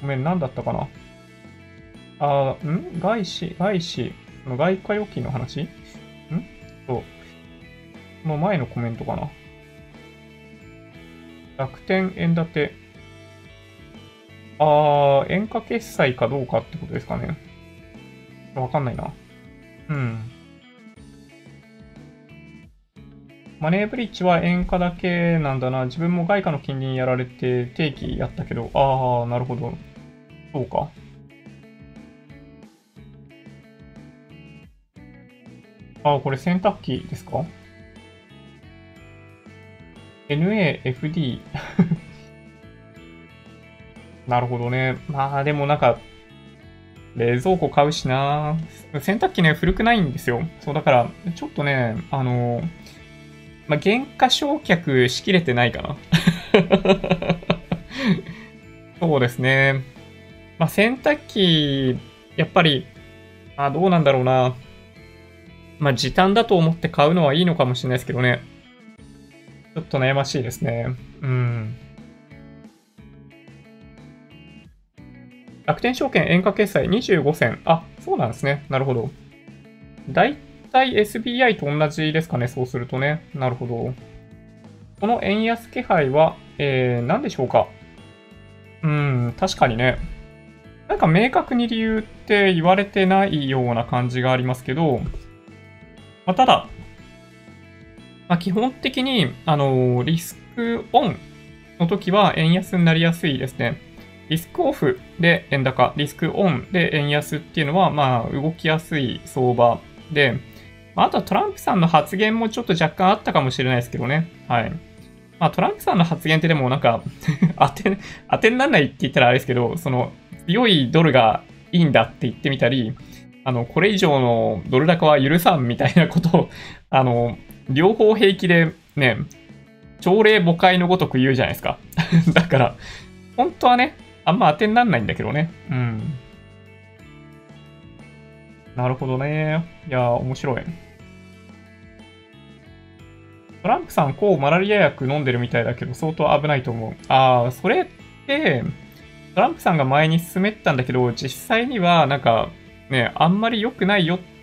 ごめん、何だったかな。あん？外資、外資、外貨預金の話？ん？そう。この前のコメントかな。楽天円建て。あー、円価決済かどうかってことですかね。わかんないな。うん。マネーブリッジは円価だけなんだな。自分も外貨の金利にやられて定期やったけど、あー、なるほど。そうか。あー、これ洗濯機ですか？NAFD (laughs) なるほどね。まあでもなんか、冷蔵庫買うしな洗濯機ね、古くないんですよ。そう、だから、ちょっとね、あの、まあ、原価償却しきれてないかな。(laughs) そうですね。まあ、洗濯機、やっぱり、あ、どうなんだろうな。まあ、時短だと思って買うのはいいのかもしれないですけどね。ちょっと悩ましいですね。うん。楽天証券円価決済25銭。あ、そうなんですね。なるほど。だいたい SBI と同じですかね。そうするとね。なるほど。この円安気配は、えー、何でしょうか。うん、確かにね。なんか明確に理由って言われてないような感じがありますけど、まあ、ただ、まあ、基本的に、あのー、リスクオンの時は円安になりやすいですね。リスクオフで円高、リスクオンで円安っていうのは、まあ、動きやすい相場で、あとはトランプさんの発言もちょっと若干あったかもしれないですけどね。はい。まあ、トランプさんの発言ってでもなんか (laughs) 当て、当てにならないって言ったらあれですけど、その、強いドルがいいんだって言ってみたり、あの、これ以上のドル高は許さんみたいなことを、あの、両方平気でね、朝礼誤解のごとく言うじゃないですか。(laughs) だから、本当はね、あんま当てにならないんだけどね。うん。なるほどね。いや、面白い。トランプさん、抗マラリア薬飲んでるみたいだけど、相当危ないと思う。ああ、それって、トランプさんが前に進めてたんだけど、実際には、なんか、ね、あんまり良くないよって、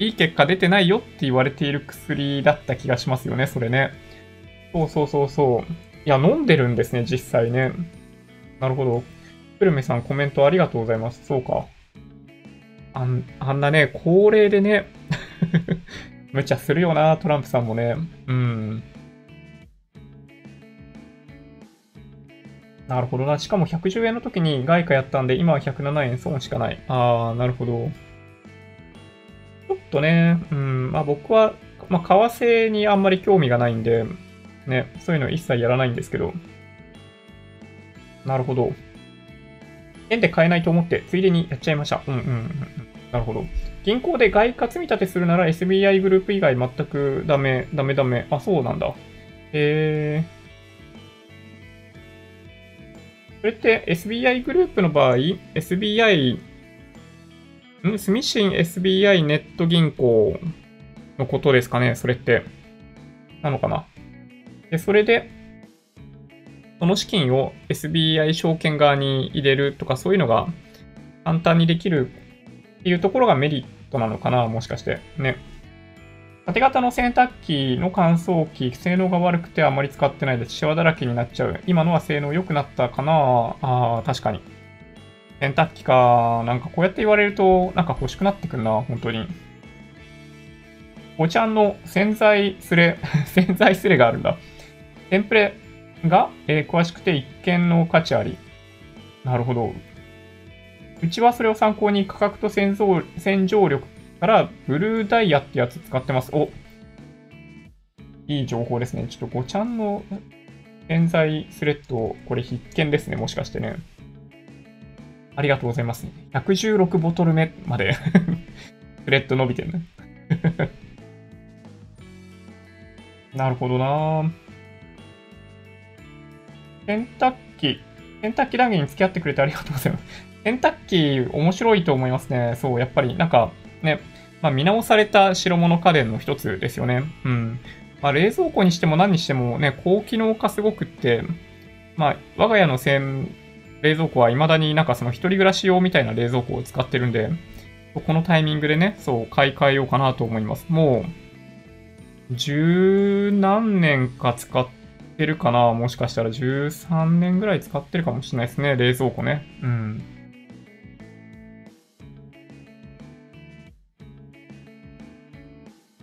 いい結果出てないよって言われている薬だった気がしますよね、それね。そうそうそうそう。いや、飲んでるんですね、実際ね。なるほど。久留米さん、コメントありがとうございます。そうか。あんあんなね、高齢でね (laughs) 無茶するよな、トランプさんもね。うん。なるほどな。しかも110円の時に外貨やったんで、今は107円損しかない。あー、なるほど。ちょっとね、うん、まあ僕は、まあ為替にあんまり興味がないんで、ね、そういうの一切やらないんですけど。なるほど。円で買えないと思って、ついでにやっちゃいました。うんうんうん。なるほど。銀行で外貨積み立てするなら SBI グループ以外全くダメ、ダメダメ。あ、そうなんだ。へえ。それって SBI グループの場合、SBI、ん？スミシン SBI ネット銀行のことですかね？それって。なのかな？で、それで、その資金を SBI 証券側に入れるとかそういうのが簡単にできるっていうところがメリットなのかな、もしかして。ね。縦型の洗濯機の乾燥機、性能が悪くてあまり使ってないです。シワだらけになっちゃう。今のは性能良くなったかな？ああ、確かに。洗濯機か。なんかこうやって言われると、なんか欲しくなってくるな、本当に。おちゃんの洗剤スレ、(laughs) 洗剤スレがあるんだ。テンプレが、えー、詳しくて一見の価値あり。なるほど。うちはそれを参考に価格と洗浄洗浄力からブルーダイヤってやつ使ってます。おいい情報ですね。ちょっとごちゃんの洗剤スレッド、これ必見ですね。もしかしてね。ありがとうございます。116ボトル目まで (laughs) スレッド伸びてるね (laughs) なるほどな洗濯機、洗濯機談義に付き合ってくれてありがとうございます。洗濯機面白いと思いますね。そう、やっぱりなんかね、まあ、見直された白物家電の一つですよね。うん。まあ、冷蔵庫にしても何にしてもね、高機能化すごくって、まあ、我が家の洗冷蔵庫は未だになんかその一人暮らし用みたいな冷蔵庫を使ってるんで、このタイミングでね、そう、買い替えようかなと思います。もう、十何年か使ってるかなもしかしたら13年ぐらい使ってるかもしれないですね、冷蔵庫ね。うん。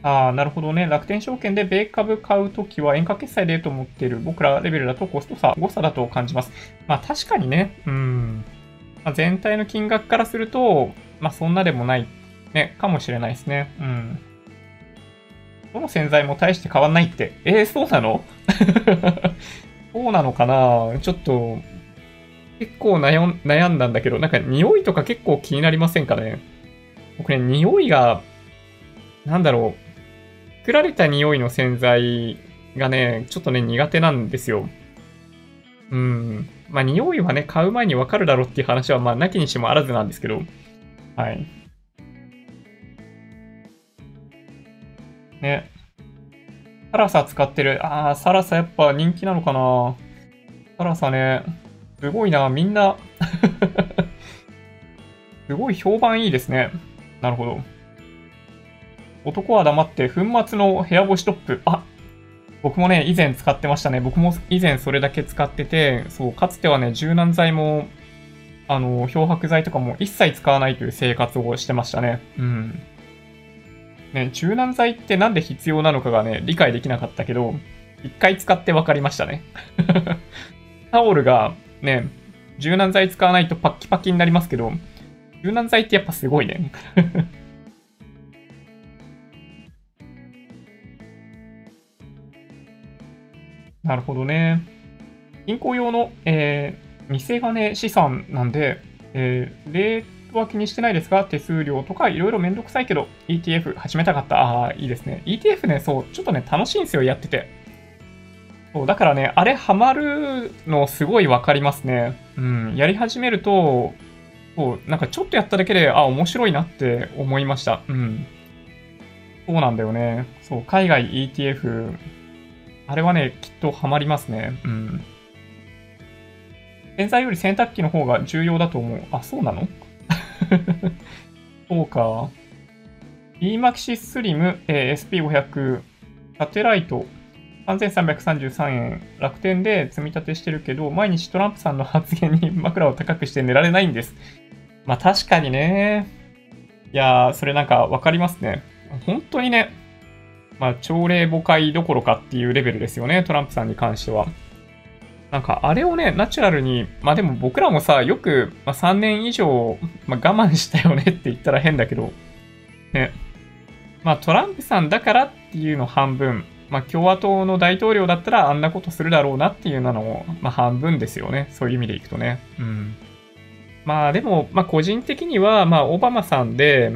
ああ、なるほどね。楽天証券で米株買うときは円価決済でと思っている僕らレベルだとコスト差、誤差だと感じます。まあ確かにね、うん。まあ、全体の金額からすると、まあそんなでもない、ね、かもしれないですね。うん。どの洗剤も大して変わんないって。えー、そうなの？(laughs) そうなのかな？ちょっと、結構悩んだんだけど、なんか匂いとか結構気になりませんかね？僕ね、匂いが、なんだろう、作られた匂いの洗剤がね、ちょっとね、苦手なんですよ。うん。まあ、匂いはね、買う前にわかるだろうっていう話は、まあ、なきにしもあらずなんですけど。はい。ね。サラサ使ってる。ああ、サラサやっぱ人気なのかなサラサね。すごいな。みんな (laughs) すごい評判いいですね。なるほど。男は黙って粉末の部屋干しトップ。あ僕もね、以前使ってましたね。僕も以前それだけ使ってて、そう、かつてはね、柔軟剤も、あの、漂白剤とかも一切使わないという生活をしてましたね。うん。ね、柔軟剤ってなんで必要なのかがね、理解できなかったけど、一回使って分かりましたね。(laughs) タオルがね、柔軟剤使わないとパッキパキになりますけど、柔軟剤ってやっぱすごいね。なるほどね。銀行用の、えー、偽金資産なんで、えー、レートは気にしてないですが、手数料とかいろいろめんどくさいけど、ETF 始めたかった。ああ、いいですね。ETF ね、そう、ちょっとね、楽しいんですよ、やってて。そう、だからね、あれハマるのすごいわかりますね。うん、やり始めると、そう、なんかちょっとやっただけで、あ、面白いなって思いました。うん。そうなんだよね。そう、海外 ETF、あれはね、きっとハマりますね。うん。洗剤より洗濯機の方が重要だと思う。あ、そうなの？(laughs) そうか。EMAXI Slim、えー、SP500 サテライト3333円楽天で積み立てしてるけど、毎日トランプさんの発言に枕を高くして寝られないんです。まあ確かにね。いやー、それなんかわかりますね。本当にね、まあ、朝礼誤解どころかっていうレベルですよね、トランプさんに関しては。なんか、あれをね、ナチュラルに、まあでも僕らもさ、よく、まあ、3年以上、まあ、我慢したよね (laughs) って言ったら変だけど、ね。まあトランプさんだからっていうの半分、まあ共和党の大統領だったらあんなことするだろうなっていうのも、まあ半分ですよね。そういう意味でいくとね。うん。まあでも、まあ個人的には、まあオバマさんで、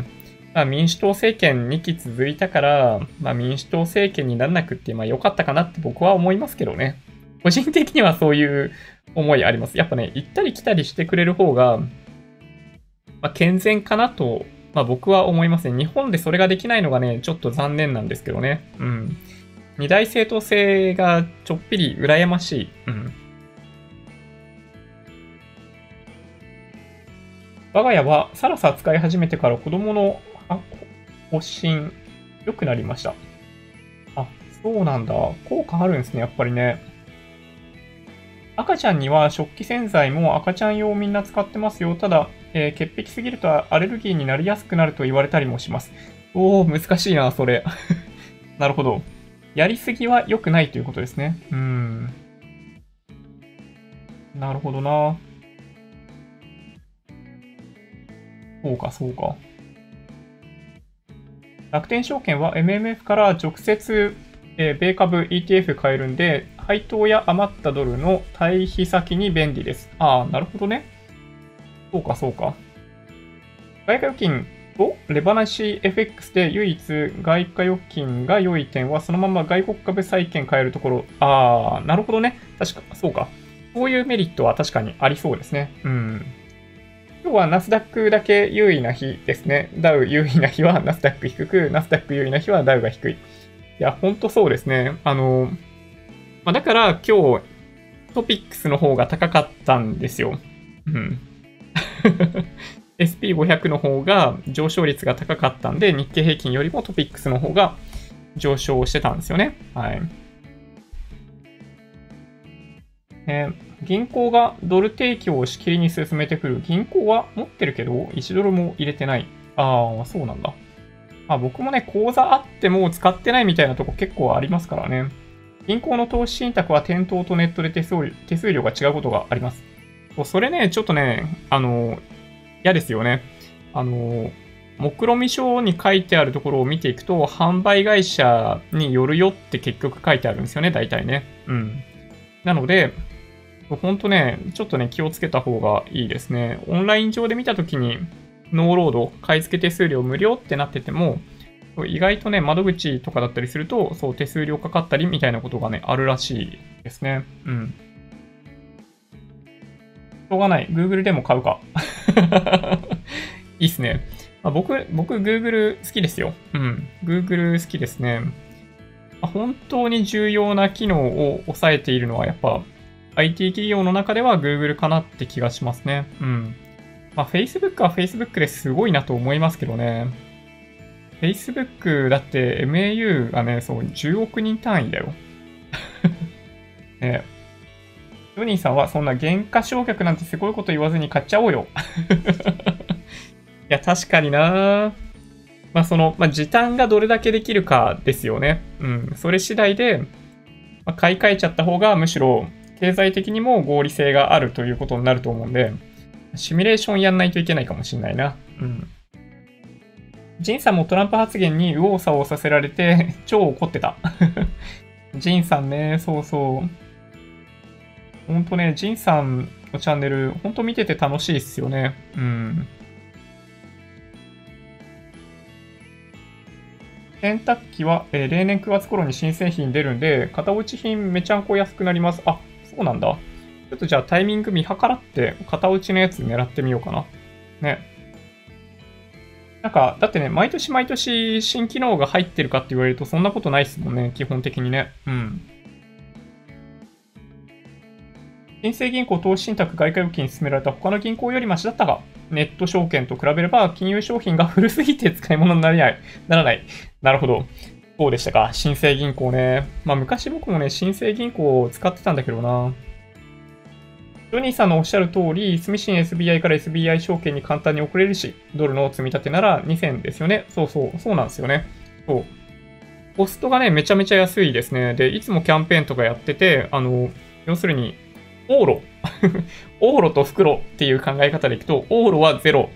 まあ、民主党政権2期続いたから、まあ、民主党政権にならなくて、まあ、良かったかなって僕は思いますけどね。個人的にはそういう思いあります。やっぱね、行ったり来たりしてくれる方が、まあ、健全かなと、まあ、僕は思いますね。日本でそれができないのがね、ちょっと残念なんですけどね。うん。二大政党制がちょっぴり羨ましい。うん。我が家はサラサ使い始めてから子供のあ発疹、良くなりました。あ、そうなんだ。効果あるんですね、やっぱりね。赤ちゃんには食器洗剤も赤ちゃん用みんな使ってますよ。ただ、えー、潔癖すぎるとアレルギーになりやすくなると言われたりもします。おー、難しいな、それ。(laughs) なるほど。やりすぎは良くないということですね。うん。なるほどな。そうか、そうか。楽天証券は MMF から直接、えー、米株 ETF 買えるんで、配当や余ったドルの対比先に便利です。ああ、なるほどね。そうか、そうか。外貨預金とレバナシ FX で唯一外貨預金が良い点は、そのまま外国株債券買えるところ。ああ、なるほどね。確か、そうか。こういうメリットは確かにありそうですね。うん。今日はナスダックだけ優位な日ですね。ダウ優位な日は (laughs) ナスダック低く、ナスダック優位な日はダウが低い。いや、ほんとそうですね。あの、まあ、だから今日トピックスの方が高かったんですよ。うん。(laughs) SP500 の方が上昇率が高かったんで、日経平均よりもトピックスの方が上昇してたんですよね。はい。えー銀行がドル提供をしきりに進めてくる。銀行は持ってるけど、1ドルも入れてない。ああ、そうなんだ。まあ僕もね、口座あっても使ってないみたいなとこ結構ありますからね。銀行の投資信託は店頭とネットで手数料手数料が違うことがあります。それね、ちょっとね、あの、嫌ですよね。あの、目論見書に書いてあるところを見ていくと、販売会社によるよって結局書いてあるんですよね、大体ね。うん。なので、ほんとね、ちょっとね、気をつけた方がいいですね。オンライン上で見たときに、ノーロード、買い付け手数料無料ってなってても、意外とね、窓口とかだったりすると、そう、手数料かかったりみたいなことがね、あるらしいですね。うん。しょうがない。Google でも買うか。(laughs) いいっすね。まあ、僕、僕、Google 好きですよ。うん。Google 好きですね。本当に重要な機能を抑えているのは、やっぱ、IT 企業の中では Google かなって気がしますね。うん。まあ、Facebook は Facebook ですごいなと思いますけどね。Facebook だって MAU がね、そう、10億人単位だよ。(laughs) ねジョニーさんはそんな原価償却なんてすごいこと言わずに買っちゃおうよ。(laughs) いや、確かになまあ、その、まあ、時短がどれだけできるかですよね。うん。それ次第で、まあ、買い替えちゃった方がむしろ経済的にも合理性があるということになると思うんで、シミュレーションやんないといけないかもしんないな。うん。ジンさんもトランプ発言に右往左往させられて (laughs) 超怒ってた。(laughs) ジンさんね、そうそう。ほんとね、ジンさんのチャンネル、ほんと見てて楽しいっすよね。うん。洗濯機は、えー、例年9月頃に新製品出るんで、型落ち品めちゃんこ安くなります。あ、そうなんだ。ちょっとじゃあタイミング見計らって、型落ちのやつ狙ってみようかな。ね。なんか、だってね、毎年毎年新機能が入ってるかって言われるとそんなことないっすもんね、基本的にね。うん。新生銀行投資信託外貨預金に進められた他の銀行よりマシだったが、ネット証券と比べれば金融商品が古すぎて使い物にならない。ならない。なるほど。そうでしたか？新生銀行ね。まあ昔僕もね、新生銀行を使ってたんだけどな。ジョニーさんのおっしゃる通り、住信 SBI から SBI 証券に簡単に送れるし、ドルの積み立てなら2000ですよね。そうそう、そうなんですよね。そう。コストがね、めちゃめちゃ安いですね。で、いつもキャンペーンとかやってて、あの、要するに、往路。(laughs) 往路と袋っていう考え方でいくと、往路はゼロ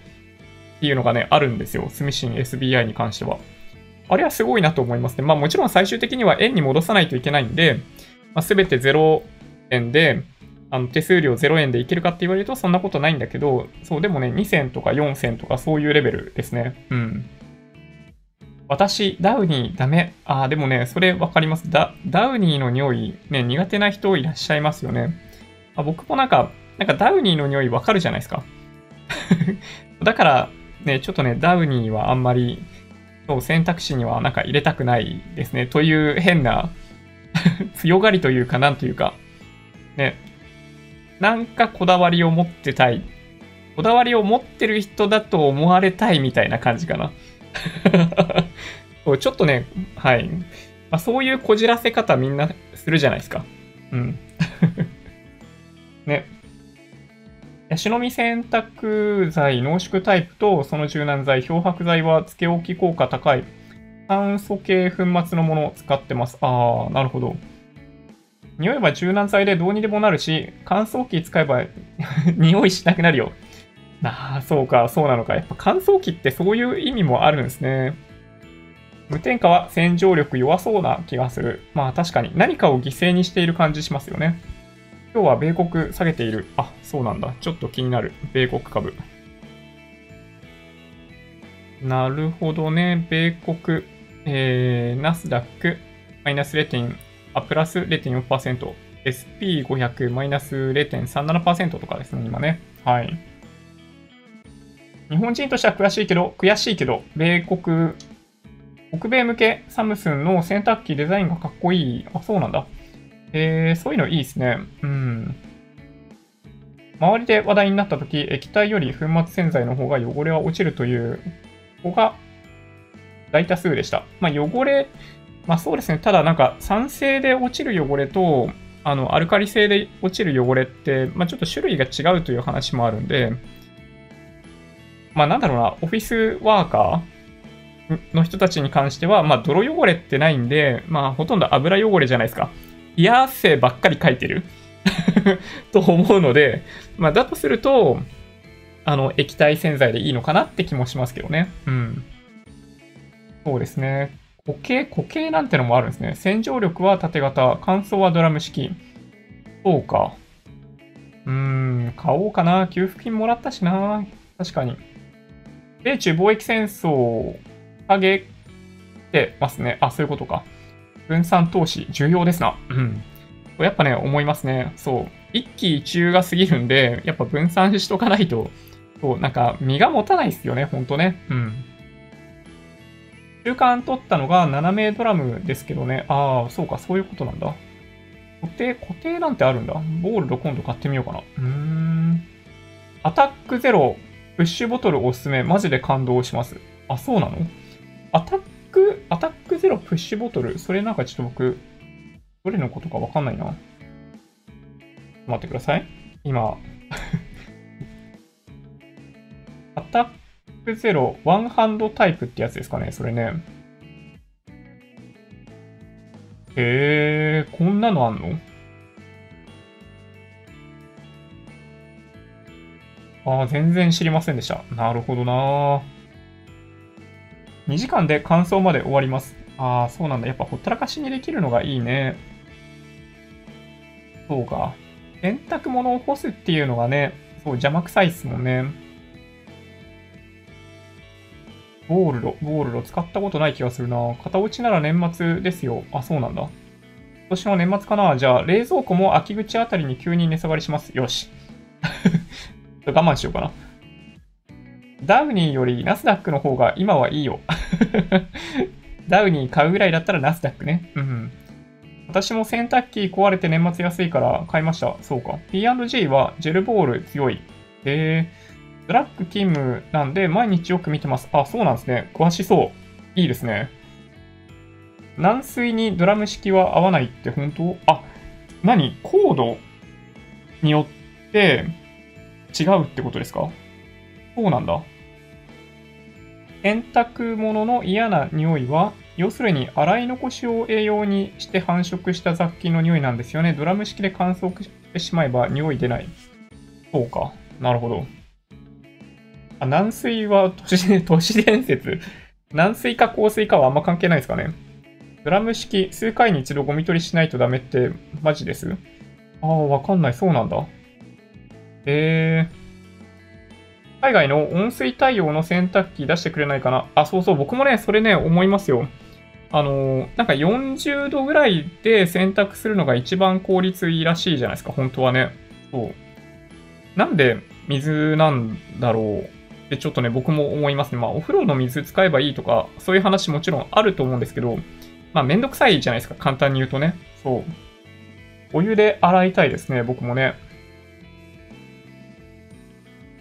っていうのがね、あるんですよ。住信 SBI に関しては。あれはすごいなと思いますね。まあもちろん最終的には円に戻さないといけないんで、まあ、全て0円で、あの手数料0円でいけるかって言われるとそんなことないんだけど、そう、でもね、2銭とか4銭とかそういうレベルですね。うん。私、ダウニーダメ。ああ、でもね、それわかります。ダダウニーの匂い、ね、苦手な人いらっしゃいますよね。あ僕もなんか、なんかダウニーの匂いわかるじゃないですか。(laughs) だから、ね、ちょっとね、ダウニーはあんまり、そう、選択肢にはなんか入れたくないですね。という変な (laughs) 強がりというか、なんというか、ね、なんかこだわりを持ってたい。こだわりを持ってる人だと思われたいみたいな感じかな。(laughs) ちょっとね、はい。まあ、そういうこじらせ方みんなするじゃないですか。うん。(laughs) ね。ヤシの実洗濯剤濃縮タイプとその柔軟剤、漂白剤はつけ置き効果高い。酸素系粉末のものを使ってます。ああ、なるほど。匂えば柔軟剤でどうにでもなるし、乾燥機使えば (laughs) 匂いしなくなるよ。ああ、そうか、そうなのか。やっぱ乾燥機ってそういう意味もあるんですね。無添加は洗浄力弱そうな気がする。まあ確かに何かを犠牲にしている感じしますよね。今日は米国下げている。あ、そうなんだ。ちょっと気になる。米国株。なるほどね。米国、えー、ナスダック、マイナス 0.、あ、プラス0.4%。SP500 マイナス0.37%とかですね、今ね。はい。日本人としては悔しいけど、悔しいけど、米国、北米向けサムスンの洗濯機デザインがかっこいい。あ、そうなんだ。え、そういうのいいですね。うん。周りで話題になったとき、液体より粉末洗剤の方が汚れは落ちるという子が大多数でした。まあ、汚れ、まあそうですね。ただなんか酸性で落ちる汚れと、あの、アルカリ性で落ちる汚れって、まあちょっと種類が違うという話もあるんで、まあなんだろうな、オフィスワーカーの人たちに関しては、まあ泥汚れってないんで、まあほとんど油汚れじゃないですか。冷や汗ばっかり書いてる？(laughs) と思うので、まあ、だとすると、あの、液体洗剤でいいのかなって気もしますけどね。うん。そうですね。固形、固形なんてのもあるんですね。洗浄力は縦型、乾燥はドラム式。そうか。うーん、買おうかな。給付金もらったしな。確かに。米中貿易戦争、影てますね。あ、そういうことか。分散投資、重要ですな。うん。やっぱね、思いますね。そう。一喜一憂が過ぎるんで、やっぱ分散しとかないと、そう、なんか、身が持たないっすよね、ほんとね。うん。中間取ったのが7名ドラムですけどね。ああ、そうか、そういうことなんだ。固定、固定なんてあるんだ。ボールド今度買ってみようかな。うーん。アタックゼロ、プッシュボトルおすすめ。マジで感動します。あ、そうなの？アタック、アタックゼロプッシュボトル。それなんかちょっと僕、どれのことかわかんないな。待ってください。今、(laughs) アタックゼロ、ワンハンドタイプってやつですかね、それね。へえ、こんなのあんの？ああ、全然知りませんでした。なるほどな2時間で感想まで終わります。ああ、そうなんだ。やっぱほったらかしにできるのがいいね。そうか。洗濯物を干すっていうのがね、そう邪魔くさいっすもんね。ゴールド、ゴールド使ったことない気がするな。型落ちなら年末ですよ。あ、そうなんだ。今年の年末かなじゃあ、冷蔵庫も秋口あたりに急に値下がりします。よし。(laughs) 我慢しようかな。ダウニーよりナスダックの方が今はいいよ。(laughs) ダウニー買うぐらいだったらナスダックね。うん。私も洗濯機壊れて年末安いから買いました。そうか。P&G はジェルボール強い。へえ。ブラック勤務なんで毎日よく見てます。あ、そうなんですね。詳しそう。いいですね。軟水にドラム式は合わないって本当？あ、何？コードによって違うってことですか？そうなんだ。洗濯物の嫌な匂いは、要するに洗い残しを栄養にして繁殖した雑菌の匂いなんですよね。ドラム式で乾燥してしまえば匂い出ない。そうか。なるほど。あ、軟水は都市 (laughs) 都市伝説。軟水か硬水かはあんま関係ないですかね。ドラム式、数回に一度ゴミ取りしないとダメってマジですああ、わかんない。そうなんだ。へえ。海外の温水対応の洗濯機出してくれないかな？あ、そうそう。僕もね、それね、思いますよ。あのなんか40度ぐらいで洗濯するのが一番効率いいらしいじゃないですか、本当はね。そう。なんで水なんだろうってちょっとね、僕も思いますね。まあ、お風呂の水使えばいいとか、そういう話もちろんあると思うんですけど、まあ、めんどくさいじゃないですか、簡単に言うとね。そう。お湯で洗いたいですね、僕もね。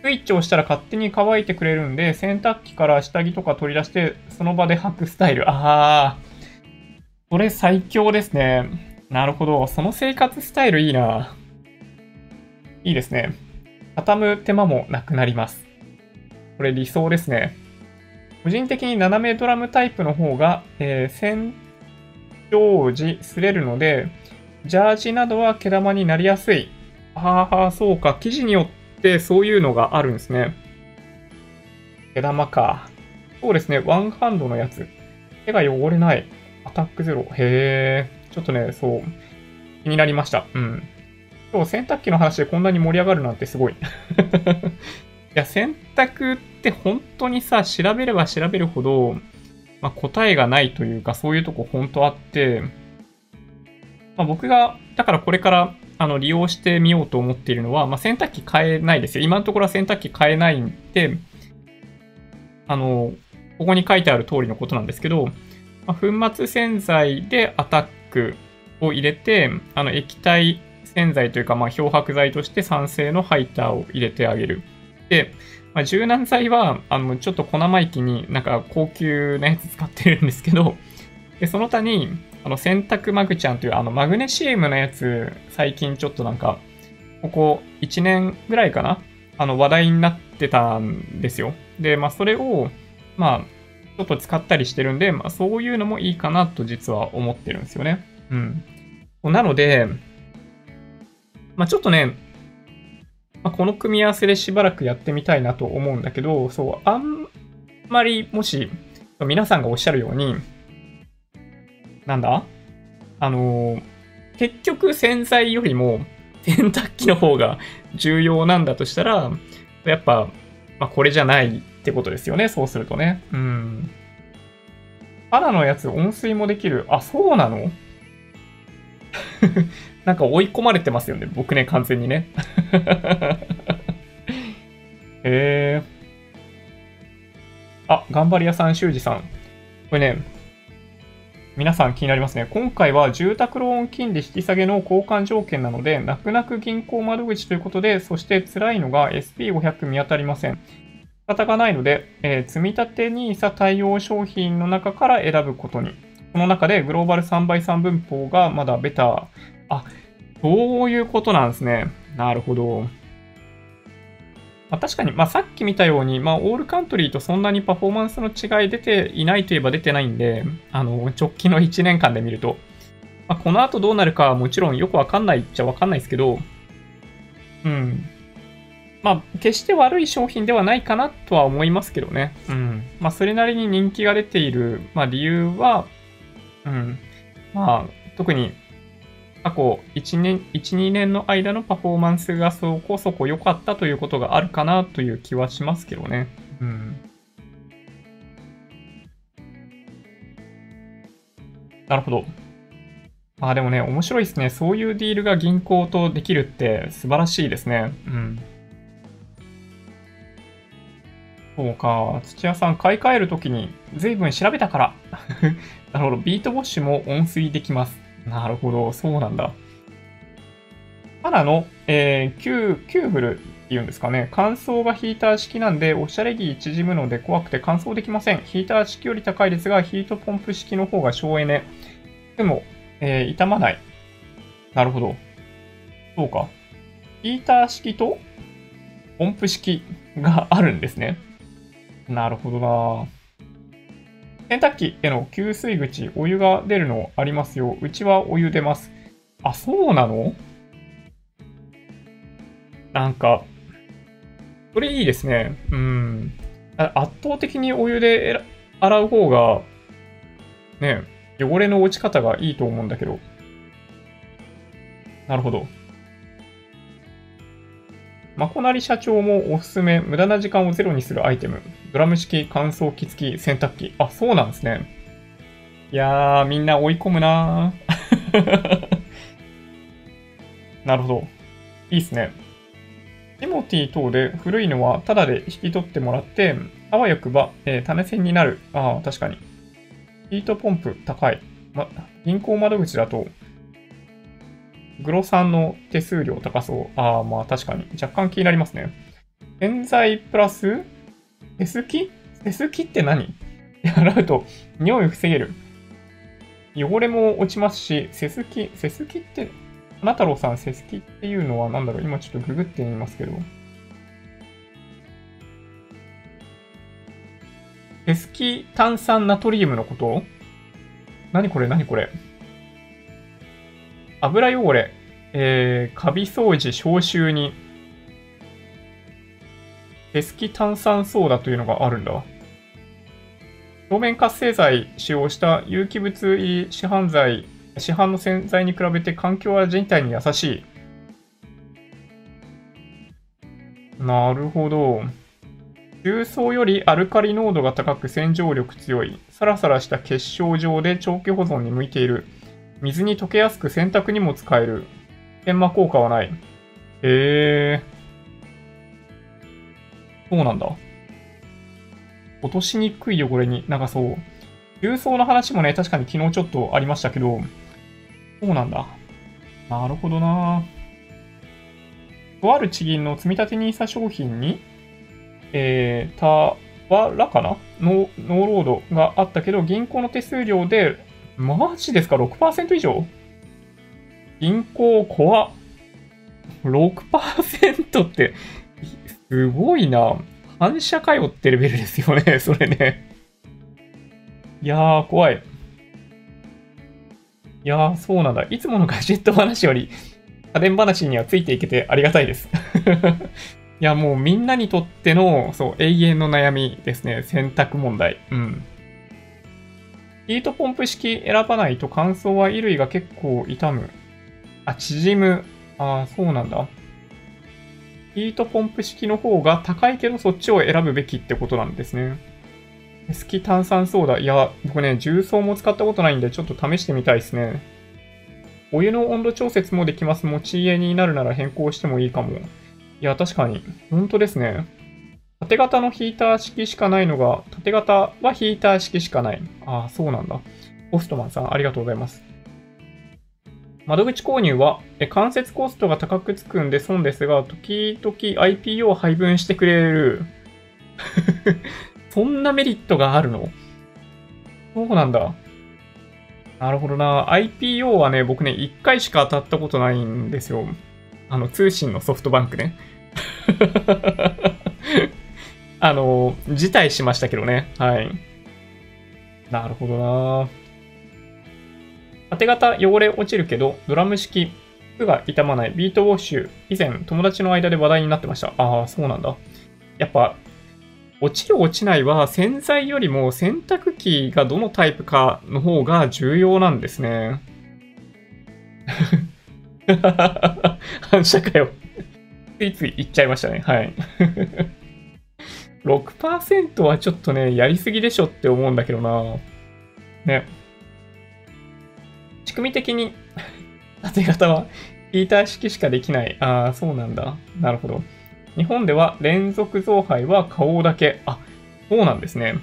スイッチを押したら勝手に乾いてくれるんで、洗濯機から下着とか取り出して、その場で履くスタイル。あー。これ最強ですね。なるほど。その生活スタイルいいな。いいですね。畳む手間もなくなります。これ理想ですね。個人的に斜めドラムタイプの方が、えー、洗浄時擦れるので、ジャージなどは毛玉になりやすい。ああ、そうか。生地によってそういうのがあるんですね。毛玉か。そうですね。ワンハンドのやつ。手が汚れない。アタックゼロ。へえ。ちょっとね、そう。気になりました。うん。今日洗濯機の話でこんなに盛り上がるなんてすごい。(laughs) いや、選択って本当にさ、調べれば調べるほど、まあ、答えがないというか、そういうとこ本当あって、まあ、僕が、だからこれからあの利用してみようと思っているのは、まあ、洗濯機買えないですよ。今のところは洗濯機買えないんで、あの、ここに書いてある通りのことなんですけど、まあ、粉末洗剤でアタックを入れて、あの液体洗剤というか、まあ、漂白剤として酸性のハイターを入れてあげる。で、まあ、柔軟剤は、あの、ちょっと小生意気になんか高級なやつ使ってるんですけど、で、その他に、あの、洗濯マグちゃんというあの、マグネシウムのやつ、最近ちょっとなんか、ここ1年ぐらいかなあの、話題になってたんですよ。で、まあ、それを、まあ、ちょっと使ったりしてるんで、まあ、そういうのもいいかなと実は思ってるんですよね。うん。なので、まあ、ちょっとね、まあ、この組み合わせでしばらくやってみたいなと思うんだけど、そう、あんまりもし、皆さんがおっしゃるように、なんだ？あのー、結局洗剤よりも洗濯機の方が重要なんだとしたら、やっぱ、まあ、これじゃないってことですよね、そうするとね。うん。肌のやつ温水もできる。あ、そうなの？(laughs) なんか追い込まれてますよね。僕ね、完全にね。(laughs) へえー。あ、頑張り屋さん、修二さん。これね、皆さん気になりますね。今回は住宅ローン金利引き下げの交換条件なので、泣く泣く銀行窓口ということで、そして辛いのが SP500 見当たりません。仕方がないので、えー、積立 NISA 対応商品の中から選ぶことに。この中でグローバル3倍3分法がまだベター。あ、そういうことなんですね。なるほど。まあ、確かに、まあ、さっき見たように、まあ、オールカントリーとそんなにパフォーマンスの違い出ていないといえば出てないんで、あの、直近の1年間で見ると、まあ、この後どうなるかはもちろんよくわかんないっちゃわかんないですけど、うん。まあ、決して悪い商品ではないかなとは思いますけどね。うん。まあ、それなりに人気が出ている、まあ、理由は、うん。まあ、特に過去1年、1、2年の間のパフォーマンスがそこそこ良かったということがあるかなという気はしますけどね。うん。なるほど。ああ、でもね、面白いですね。そういうディールが銀行とできるって素晴らしいですね。うん。そうか。土屋さん、買い替えるときに随分調べたから。(laughs) なるほど。ビートウォッシュも温水できます。なるほど、そうなんだ。ただの、えー、キュ、キューブルっていうんですかね。乾燥がヒーター式なんで、おしゃれ着縮むので怖くて乾燥できません。ヒーター式より高いですが、ヒートポンプ式の方が省エネ。でも、えー、傷まない。なるほど。そうか。ヒーター式とポンプ式があるんですね。なるほどな洗濯機への給水口、お湯が出るのありますよ。うちはお湯出ます。あ、そうなの？なんか、それいいですね。うん。圧倒的にお湯で洗う方が、ね、汚れの落ち方がいいと思うんだけど。なるほど。まこなり社長もおすすめ、無駄な時間をゼロにするアイテム。ドラム式乾燥機付き洗濯機。あ、そうなんですね。いやー、みんな追い込むなー。(laughs) なるほど。いいっすね。ティモティ等で古いのはタダで引き取ってもらって、あわよくば、えー、種銭になる。ああ、確かに。ヒートポンプ高い。ま、銀行窓口だとグロさんの手数料高そう。ああ、まあ確かに。若干気になりますね。洗剤プラス？手すき？手すきって何？(laughs) 洗うと匂いを防げる。汚れも落ちますし、セスキ、セスキって、花太郎さん、セスキっていうのは何だろう？今ちょっとググってみますけど。セスキ炭酸ナトリウムのこと？何これ？何これ？油汚れ、えー、カビ掃除、消臭に、エスキ炭酸ソーダというのがあるんだ。表面活性剤使用した有機物入り市販剤、市販の洗剤に比べて環境は人体に優しい。なるほど。重曹よりアルカリ濃度が高く洗浄力強い。サラサラした結晶状で長期保存に向いている。水に溶けやすく洗濯にも使える。研磨効果はない。へえ。そうなんだ。落としにくい汚れに、なんかそう、重曹の話もね、確かに昨日ちょっとありましたけど、そうなんだ。なるほどなとある地銀の積立 NISA 商品に、えー、たわらかな？ノーロードがあったけど、銀行の手数料でマジですか ?6% 以上？銀行怖っ。6%って、すごいな。反射かよってレベルですよね、(laughs) それね。いやー、怖い。いやー、そうなんだ。いつものガジェット話より、家電話にはついていけてありがたいです。(laughs) いや、もうみんなにとっての、そう、永遠の悩みですね。選択問題。うん。ヒートポンプ式選ばないと乾燥は衣類が結構傷む。あ、縮む。ああ、そうなんだ。ヒートポンプ式の方が高いけどそっちを選ぶべきってことなんですね。好き炭酸ソーダ。いや、僕ね、重曹も使ったことないんで、ちょっと試してみたいですね。お湯の温度調節もできます。持ち家になるなら変更してもいいかも。いや、確かに。本当ですね。縦型のヒーター式しかないのが、縦型はヒーター式しかない。ああ、そうなんだ。ポストマンさん、ありがとうございます。窓口購入は、間接コストが高くつくんで損ですが、時々 IPO を配分してくれる。(laughs) そんなメリットがあるの？そうなんだ。なるほどな。IPO はね、僕ね、1回しか当たったことないんですよ。あの、通信のソフトバンクね。(laughs) あの、辞退しましたけどね。はい。なるほどな。縦型汚れ落ちるけど、ドラム式、服が傷まないビートウォッシュ、以前友達の間で話題になってました。ああ、そうなんだ。やっぱ、落ちる落ちないは洗剤よりも洗濯機がどのタイプかの方が重要なんですね。(laughs) 反射かよ。ついつい言っちゃいましたね。はい。6%はちょっとね、やりすぎでしょって思うんだけどな。ね。仕組み的に (laughs) 縦型はヒーター式しかできない。ああ、そうなんだ。なるほど。日本では連続増配は顔だけ。あ、そうなんですね。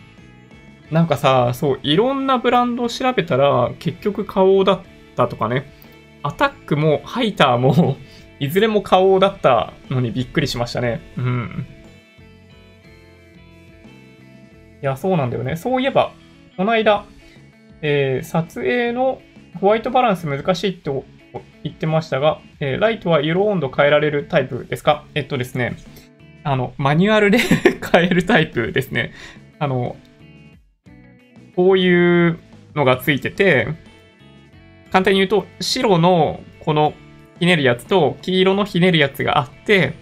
なんかさ、そう、いろんなブランドを調べたら、結局顔だったとかね。アタックもハイターも (laughs) いずれも顔だったのにびっくりしましたね。うん。いや、そうなんだよね。そういえば、この間、えー、撮影のホワイトバランス難しいって言ってましたが、えー、ライトは色温度変えられるタイプですか？えっとですね、あの、マニュアルで (laughs) 変えるタイプですね。あの、こういうのがついてて、簡単に言うと、白のこのひねるやつと黄色のひねるやつがあって、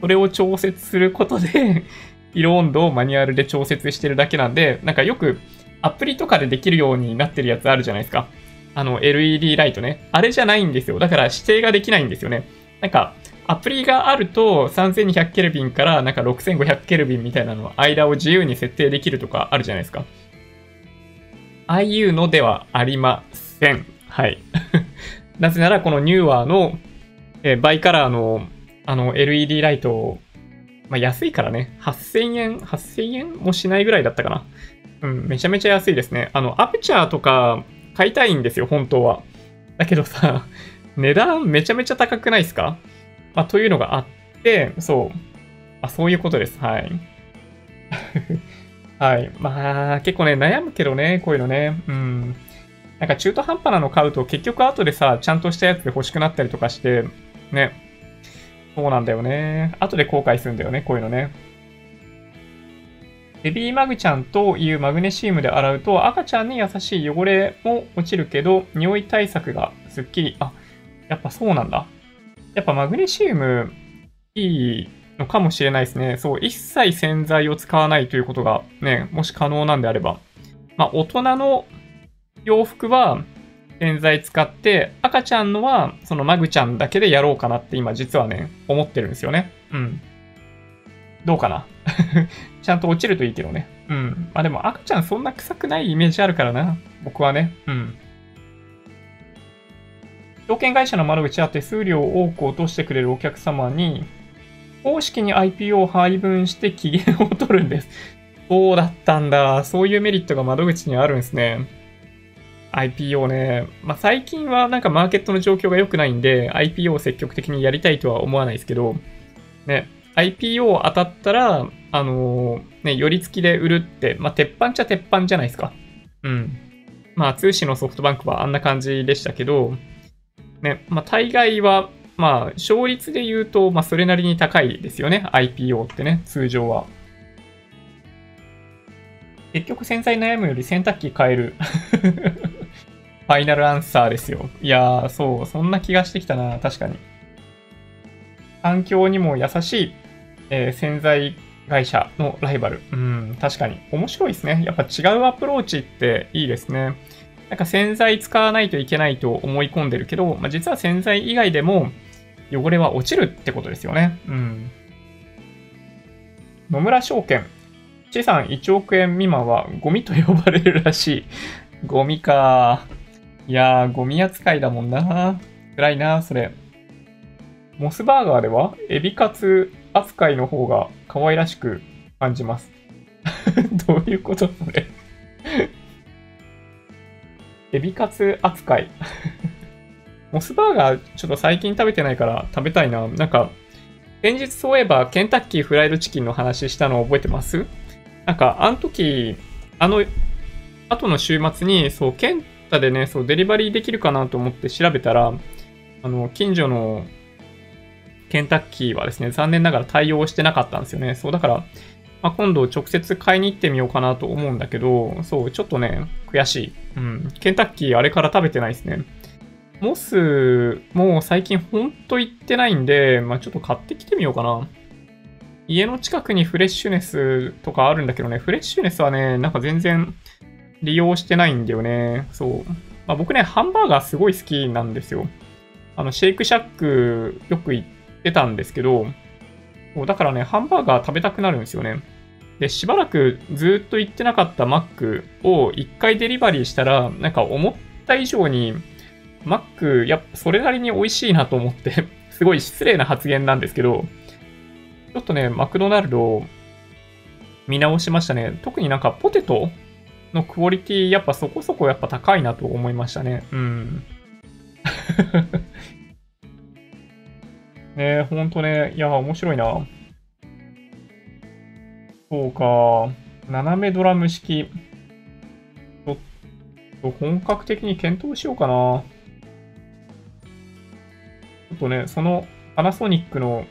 それを調節することで色温度をマニュアルで調節してるだけなんで、なんかよくアプリとかでできるようになってるやつあるじゃないですか。あの LED ライトね。あれじゃないんですよ。だから指定ができないんですよね。なんか、アプリがあると3200ケルビンからなんか6500ケルビンみたいなの間を自由に設定できるとかあるじゃないですか。ああいうのではありません。はい。(laughs) なぜならこのニューワーの、え、バイカラーのあの LED ライトまあ、安いからね、8000円、8000円もしないぐらいだったかな。うん、めちゃめちゃ安いですね。あの、アプチャーとか買いたいんですよ、本当は。だけどさ、(laughs) 値段めちゃめちゃ高くないですか？まあ、というのがあって、そう。あ、そういうことです。はい。(laughs) はい。まあ、結構ね、悩むけどね、こういうのね。うん。なんか中途半端なの買うと結局後でさ、ちゃんとしたやつで欲しくなったりとかして、ね。そうなんだよね。後で後悔するんだよね、こういうのね。ベビーマグちゃんというマグネシウムで洗うと赤ちゃんに優しい汚れも落ちるけど、匂い対策がすっきり。あ、やっぱそうなんだ。やっぱマグネシウムいいのかもしれないですね。そう、一切洗剤を使わないということがね、もし可能なんであれば。まあ、大人の洋服は洗剤使って、赤ちゃんのは、そのマグちゃんだけでやろうかなって今実はね、思ってるんですよね。うん。どうかな？(laughs) ちゃんと落ちるといいけどね。うん。まあでも赤ちゃんそんな臭くないイメージあるからな。僕はね。うん。証券会社の窓口は手数料を多く落としてくれるお客様に、公式に IPO を配分して期限を取るんです。そうだったんだ。そういうメリットが窓口にあるんですね。IPO ね、まあ、最近はなんかマーケットの状況が良くないんで、IPO を積極的にやりたいとは思わないですけど、ね、IPO 当たったら、あのー、ね、寄り付きで売るって、まあ、鉄板っちゃ鉄板じゃないですか。うん。まあ、通信のソフトバンクはあんな感じでしたけど、ね、まあ、大概は、まあ、勝率で言うと、まあ、それなりに高いですよね。IPO ってね、通常は。結局洗剤悩むより洗濯機変える。ファイナルアンサーですよ。いやー、そう、そんな気がしてきたな、確かに。環境にも優しい、えー、洗剤会社のライバル。うん、確かに。面白いですね。やっぱ違うアプローチっていいですね。なんか洗剤使わないといけないと思い込んでるけど、まあ、実は洗剤以外でも汚れは落ちるってことですよね。うん。野村証券。資産1億円未満はゴミと呼ばれるらしい。ゴミか。いやー、ゴミ扱いだもんな。辛いな、それ。モスバーガーではエビカツ扱いの方が可愛らしく感じます。(laughs) どういうことそれエビカツ扱い (laughs) モスバーガーちょっと最近食べてないから食べたいな。なんか、先日そういえばケンタッキーフライドチキンの話したの覚えてます？なんか、あの時、あの、後の週末に、そう、ケンタでね、そう、デリバリーできるかなと思って調べたら、あの、近所のケンタッキーはですね、残念ながら対応してなかったんですよね。そう、だから、まあ、今度直接買いに行ってみようかなと思うんだけど、そう、ちょっとね、悔しい。うん。ケンタッキーあれから食べてないですね。モス、もう最近ほんと行ってないんで、まあ、ちょっと買ってきてみようかな。家の近くにフレッシュネスとかあるんだけどね、フレッシュネスはね、なんか全然利用してないんだよね。そう。まあ、僕ね、ハンバーガーすごい好きなんですよ。あの、シェイクシャックよく行ってたんですけど、だからね、ハンバーガー食べたくなるんですよね。で、しばらくずっと行ってなかったマックを1回デリバリーしたら、なんか思った以上に、マック、やっぱそれなりに美味しいなと思って (laughs) すごい失礼な発言なんですけど、ちょっとね、マクドナルド見直しましたね。特になんかポテトのクオリティ、やっぱそこそこやっぱ高いなと思いましたね。うん。(laughs) ねほんとね、いや、面白いな。そうか。斜めドラム式。ちょっと本格的に検討しようかな。ちょっとね、そのパナソニックの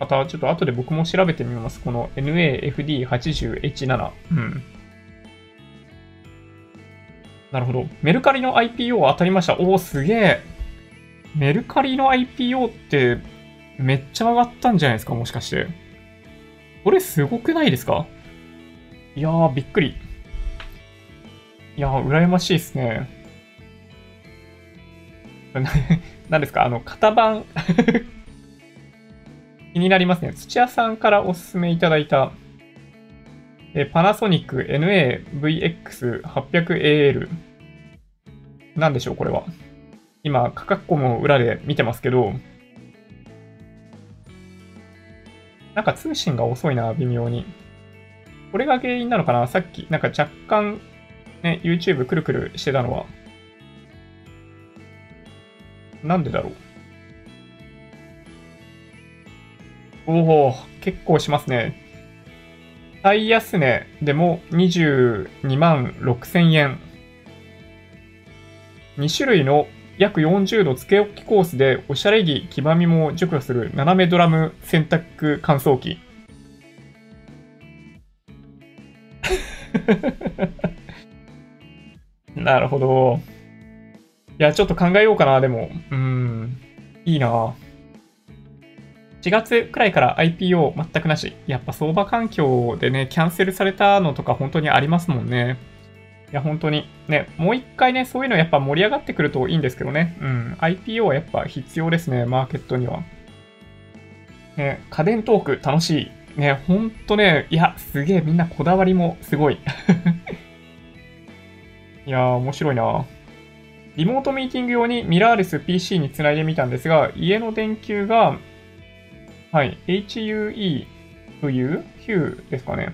方、ちょっと後で僕も調べてみます。この NAFD80H7。うん。なるほど。メルカリの IPO 当たりました。おお、すげえ。メルカリの IPO ってめっちゃ上がったんじゃないですか？もしかして。これすごくないですか？いやー、びっくり。いやー、羨ましいですね。(laughs) 何ですか？あの、型番 (laughs) 気になりますね。土屋さんからおすすめいただいた、えパナソニック NAVX800AL。何でしょう、これは。今、価格コムを裏で見てますけど、なんか通信が遅いな、微妙に。これが原因なのかなさっき、なんか若干、ね、YouTube くるくるしてたのは。なんでだろう。おお、結構しますね。最安値でも22万6000円。2種類の約40度付け置きコースでおしゃれ着、黄ばみも除去する斜めドラム洗濯乾燥機。(laughs) なるほど。いや、ちょっと考えようかな、でも。うん。いいな。4月くらいから IPO 全くなし。やっぱ相場環境でね、キャンセルされたのとか本当にありますもんね。いや、本当に。ね、もう一回ね、そういうのやっぱ盛り上がってくるといいんですけどね。うん。IPO はやっぱ必要ですね、マーケットには。ね、家電トーク楽しい。ね、ほんとね、いや、すげえみんなこだわりもすごい。(laughs) いやー、面白いな。リモートミーティング用にミラーレス PC につないでみたんですが、家の電球がはい。HUE という Hue ですかね。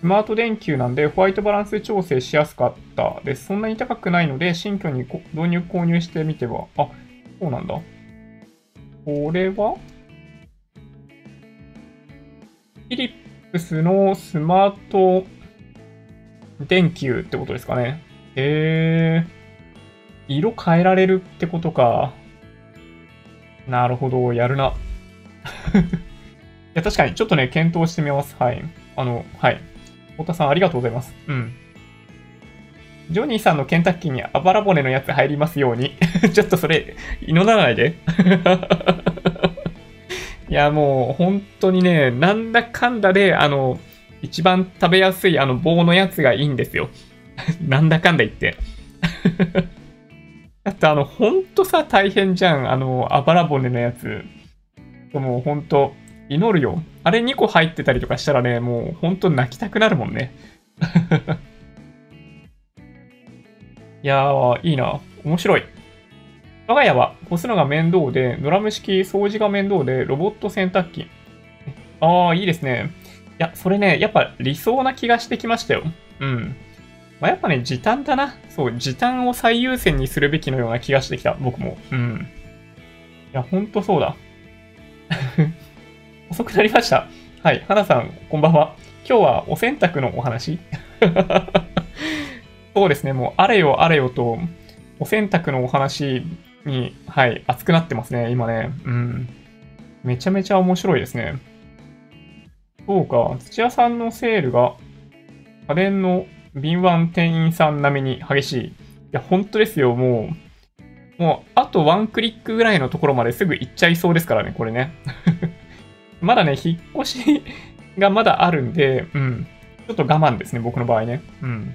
スマート電球なんでホワイトバランス調整しやすかったです。そんなに高くないので、新居に導入購入してみては、あ、そうなんだ。これは？フィリップスのスマート電球ってことですかね。へえ。色変えられるってことか。なるほど、やるな。いや、確かに、ちょっとね、検討してみます。はい。あの、はい。太田さん、ありがとうございます。うん。ジョニーさんのケンタッキーにあばら骨のやつ入りますように。(laughs) ちょっとそれ、祈らないで。(laughs) いや、もう、本当にね、なんだかんだで、あの、一番食べやすいあの棒のやつがいいんですよ。(laughs) なんだかんだ言って。だってあの、ほんとさ、大変じゃん。あの、あばら骨のやつ。もうほんと、祈るよ。あれ2個入ってたりとかしたらね、もう本当泣きたくなるもんね。(laughs) いやー、いいな。面白い。我が家は干すのが面倒で、ドラム式掃除が面倒で、ロボット洗濯機。ああ、いいですね。いや、それね、やっぱ理想な気がしてきましたよ。うん。まあ、やっぱね、時短だな。そう、時短を最優先にするべきのような気がしてきた、僕も。うん。いや、ほんとそうだ。(laughs) 遅くなりました。はい、花さん、こんばんは。今日はお洗濯のお話 (laughs) そうですね、もうあれよあれよと、お洗濯のお話に、はい、熱くなってますね、今ね。うん。めちゃめちゃ面白いですね。そうか、土屋さんのセールが、家電の敏腕店員さん並みに激しい。いや、本当ですよ、もう。もう、あとワンクリックぐらいのところまですぐ行っちゃいそうですからね、これね。(laughs) まだね、引っ越しがまだあるんで、うん。ちょっと我慢ですね、僕の場合ね。うん。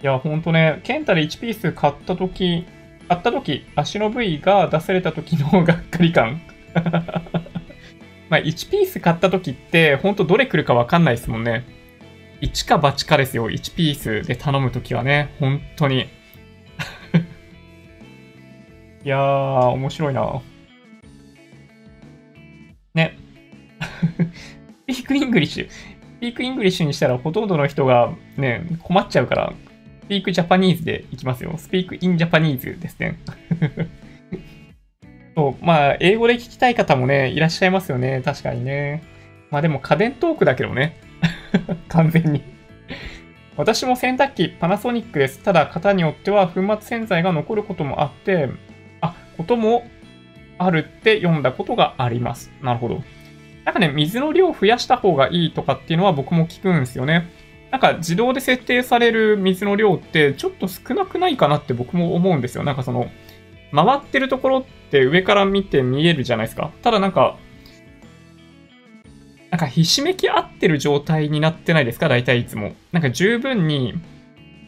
いや、ほんとね、ケンタで1ピース買ったとき、買ったとき、足の部位が出されたときのがっかり感。(laughs) まあ、1ピース買ったときって、ほんとどれ来るかわかんないですもんね。1か8かですよ。1ピースで頼むときはね。本当に。(laughs) いやー、面白いな。ね。 Speak (laughs) English。Speak English にしたらほとんどの人がね、困っちゃうから、スピークジャパニーズでいきますよ。スピークインジャパニーズですね。(laughs) そう、まあ、英語で聞きたい方もね、いらっしゃいますよね。確かにね。まあでも家電トークだけどね。完全に私も洗濯機パナソニックです。ただ、型によっては粉末洗剤が残ることもあって、あ、こともあるって読んだことがあります。なるほど。なんかね、水の量を増やした方がいいとかっていうのは僕も聞くんですよね。なんか自動で設定される水の量ってちょっと少なくないかなって僕も思うんですよ。なんかその、回ってるところって上から見て見えるじゃないですか。ただなんか、なんかひしめき合ってる状態になってないですか？大体いつも。なんか十分に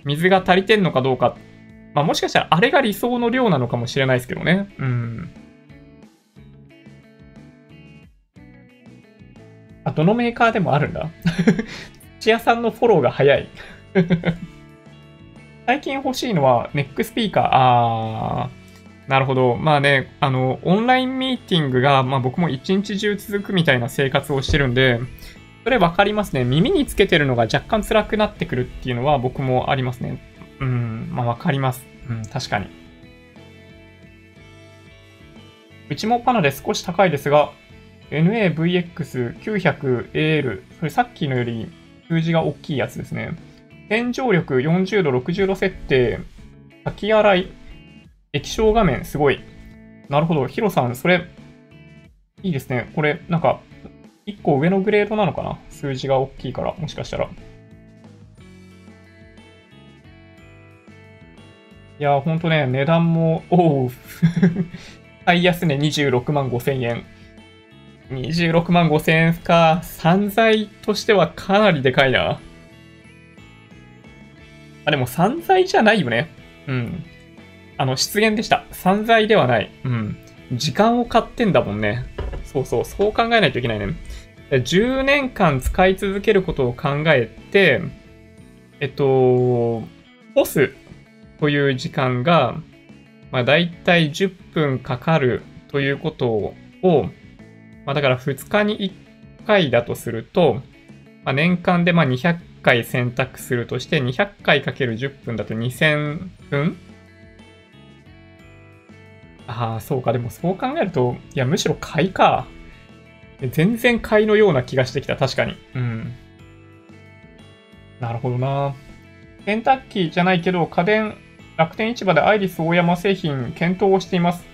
水が足りてんのかどうか。まあもしかしたらあれが理想の量なのかもしれないですけどね。うん。あ、どのメーカーでもあるんだ。土屋さんのフォローが早い。(laughs) 最近欲しいのはネックスピーカー。あー。なるほど。まあね、あの、オンラインミーティングが、まあ僕も一日中続くみたいな生活をしてるんで、それわかりますね。耳につけてるのが若干辛くなってくるっていうのは僕もありますね。うん、まあわかります。うん、確かに。うちもパナで少し高いですが、NAVX900AL、それさっきのより数字が大きいやつですね。天井力40度、60度設定、先洗い、液晶画面すごい。なるほど。ヒロさん、それ、いいですね。これ、なんか、1個上のグレードなのかな？数字が大きいから、もしかしたら。いやほんとね、値段も、おう (laughs) 最安値26万5千円。26万5千円か。散財としてはかなりでかいな。あ、でも散財じゃないよね。うん。あの、失言でした。散財ではない。うん。時間を買ってんだもんね。そうそう、そう考えないといけないね。10年間使い続けることを考えて、えっと、干すという時間が、まあ、だいたい10分かかるということを、まあ、だから2日に1回だとすると、まあ、年間でま200回選択するとして、200回かける10分だと2000分ああ、そうか。でもそう考えると、いや、むしろ買いか。全然買いのような気がしてきた。確かに。うん。なるほどな。ケンタッキーじゃないけど、家電、楽天市場でアイリス大山製品検討をしています。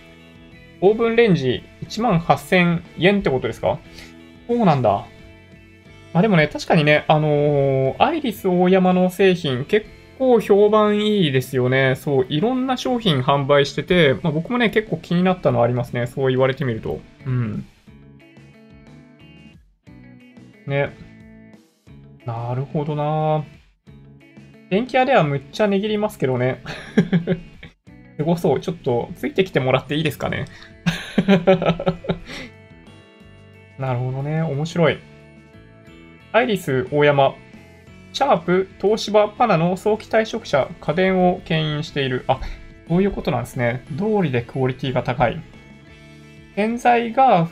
オーブンレンジ1万8000円ってことですか？そうなんだ。あ、でもね、確かにね、あのー、アイリス大山の製品結構評判いいですよね。そう、いろんな商品販売してて、まあ、僕もね、結構気になったのありますね。そう言われてみると。うん。ね。なるほどな電気屋ではむっちゃ値切りますけどね。(laughs) すごそう。ちょっと、ついてきてもらっていいですかね。(laughs) なるほどね。面白い。アイリス大山。シャープ、東芝、パナの早期退職者、家電を牽引している。あ、そういうことなんですね。道理でクオリティが高い。洗剤が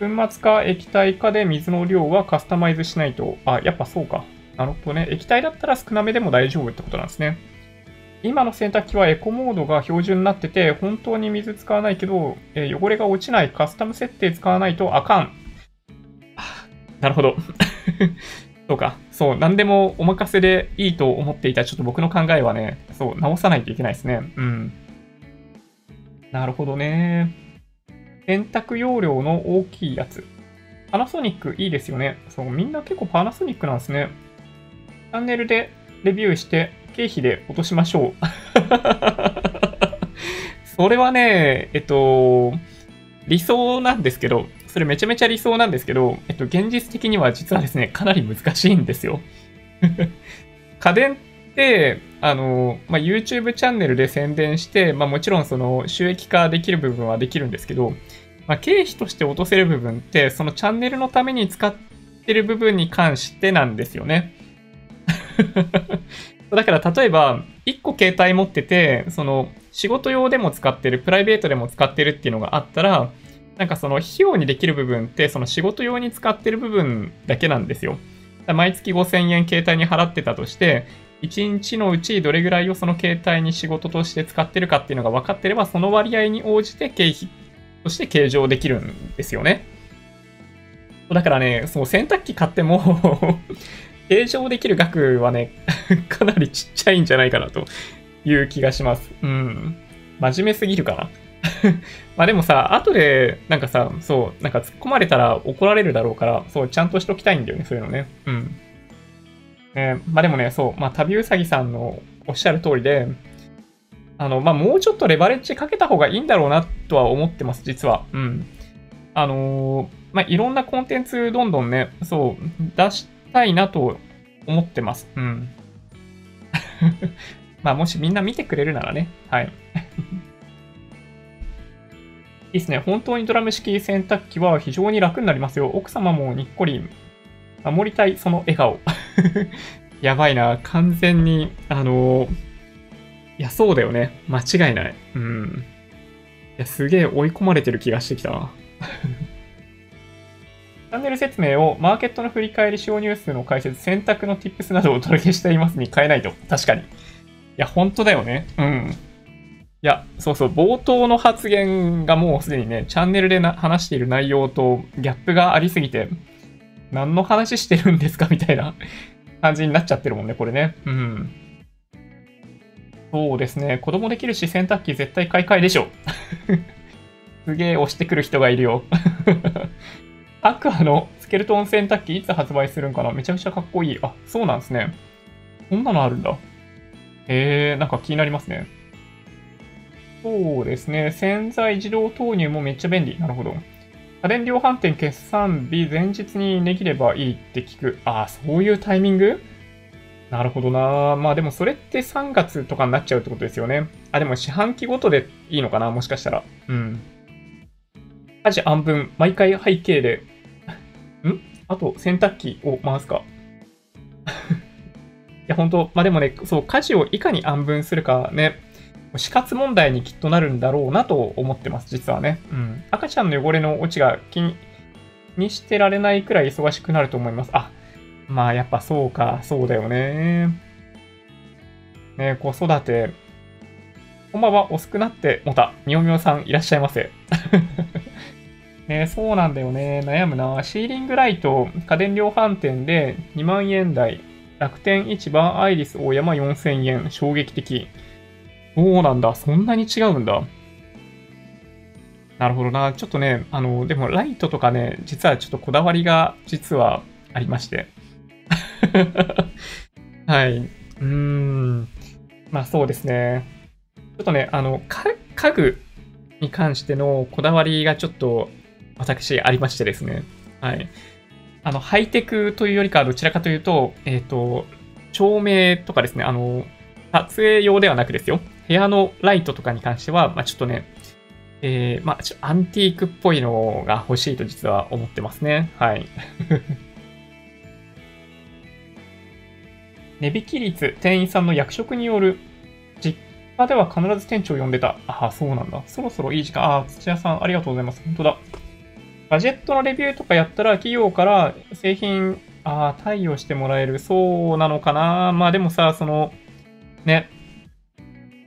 粉末か液体かで水の量はカスタマイズしないと。あ、やっぱそうか。なるほどね。液体だったら少なめでも大丈夫ってことなんですね。今の洗濯機はエコモードが標準になってて、本当に水使わないけど、え、汚れが落ちないカスタム設定使わないとあかん。なるほど。そうか。そう、何でもお任せでいいと思っていたちょっと僕の考えはね、そう、直さないといけないですね。うん。なるほどね。洗濯容量の大きいやつ。パナソニックいいですよね。そう、みんな結構パナソニックなんですね。チャンネルでレビューして経費で落としましょう。(laughs) それはね、えっと、理想なんですけど、それめちゃめちゃ理想なんですけど、えっと、現実的には実はですね、かなり難しいんですよ。(laughs) 家電って、あの、まあ、YouTube チャンネルで宣伝して、まあ、もちろんその収益化できる部分はできるんですけど、まあ、経費として落とせる部分って、そのチャンネルのために使ってる部分に関してなんですよね。(laughs) だから例えば、1個携帯持ってて、その仕事用でも使ってる、プライベートでも使ってるっていうのがあったら、なんかその費用にできる部分って、その仕事用に使ってる部分だけなんですよ。毎月5000円携帯に払ってたとして、1日のうちどれぐらいをその携帯に仕事として使ってるかっていうのが分かってれば、その割合に応じて経費として計上できるんですよね。だからね、その洗濯機買っても (laughs) 計上できる額はね、(laughs) かなりちっちゃいんじゃないかなという気がします。うん。真面目すぎるかな。まあでもさ、後で、なんかさ、そう、なんか突っ込まれたら怒られるだろうから、そう、ちゃんとしときたいんだよね、そういうのね。うん。えー、まあでもね、そう、まあ旅うさぎさんのおっしゃる通りで、あの、まあもうちょっとレバレッジかけた方がいいんだろうなとは思ってます、実は。うん。あのー、まあいろんなコンテンツどんどんね、そう、出したいなと思ってます。うん。(laughs) まあもしみんな見てくれるならね、はい。いいですね。本当にドラム式洗濯機は非常に楽になりますよ。奥様もにっこり守りたいその笑顔。(laughs) やばいな。完全に、あのー、いや、そうだよね。間違いない。うん。いや、すげえ追い込まれてる気がしてきたな。(laughs) チャンネル説明をマーケットの振り返り、使用ニュースの解説、選択の tips などをお届けしていますに変えないと。確かに。いや、本当だよね。うん。いや、そうそう、冒頭の発言がもうすでにね、チャンネルで話している内容とギャップがありすぎて、何の話してるんですかみたいな (laughs) 感じになっちゃってるもんね、これね。うん。そうですね、子供できるし、洗濯機絶対買い替えでしょ。(laughs) すげえ押してくる人がいるよ。(laughs) アクアのスケルトン洗濯機いつ発売するんかな？めちゃくちゃかっこいい。あ、そうなんですね。こんなのあるんだ。へえー、なんか気になりますね。そうですね。洗剤自動投入もめっちゃ便利。なるほど。家電量販店決算日前日に値切ればいいって聞く。ああ、そういうタイミング？なるほどな。まあでもそれって3月とかになっちゃうってことですよね。あ、でも四半期ごとでいいのかな？もしかしたら。うん。家事暗分、毎回背景で。(laughs) ん？あと洗濯機を回すか。(laughs) いや、本当まあでもね、そう、家事をいかに暗分するかね、死活問題にきっとなるんだろうなと思ってます、実はね。うん。赤ちゃんの汚れの落ちが気にしてられないくらい忙しくなると思います。あ、まあやっぱそうか、そうだよね。ね子育て。こんばんは、遅くなってもた。みおみおさんいらっしゃいませ。(laughs) ねそうなんだよね。悩むな。シーリングライト、家電量販店で2万円台。楽天市場アイリス大山4000円。衝撃的。そうなんだ。そんなに違うんだ。なるほどな。ちょっとね、あの、でもライトとかね、実はちょっとこだわりが実はありまして。(laughs) はい。うーん。まあそうですね。ちょっとね、あの、家具に関してのこだわりがちょっと私ありましてですね。はい。あの、ハイテクというよりかはどちらかというと、えっ、ー、と、照明とかですね、あの、撮影用ではなくですよ。部屋のライトとかに関しては、まあ、ちょっとね、えー、まあ、アンティークっぽいのが欲しいと実は思ってますね。はい。(laughs) 値引き率、店員さんの役職による、実家では必ず店長を呼んでた。ああ、そうなんだ。そろそろいい時間。ああ、土屋さん、ありがとうございます。本当だ。ガジェットのレビューとかやったら、企業から製品、ああ、対応してもらえる。そうなのかな。まあでもさ、その、ね。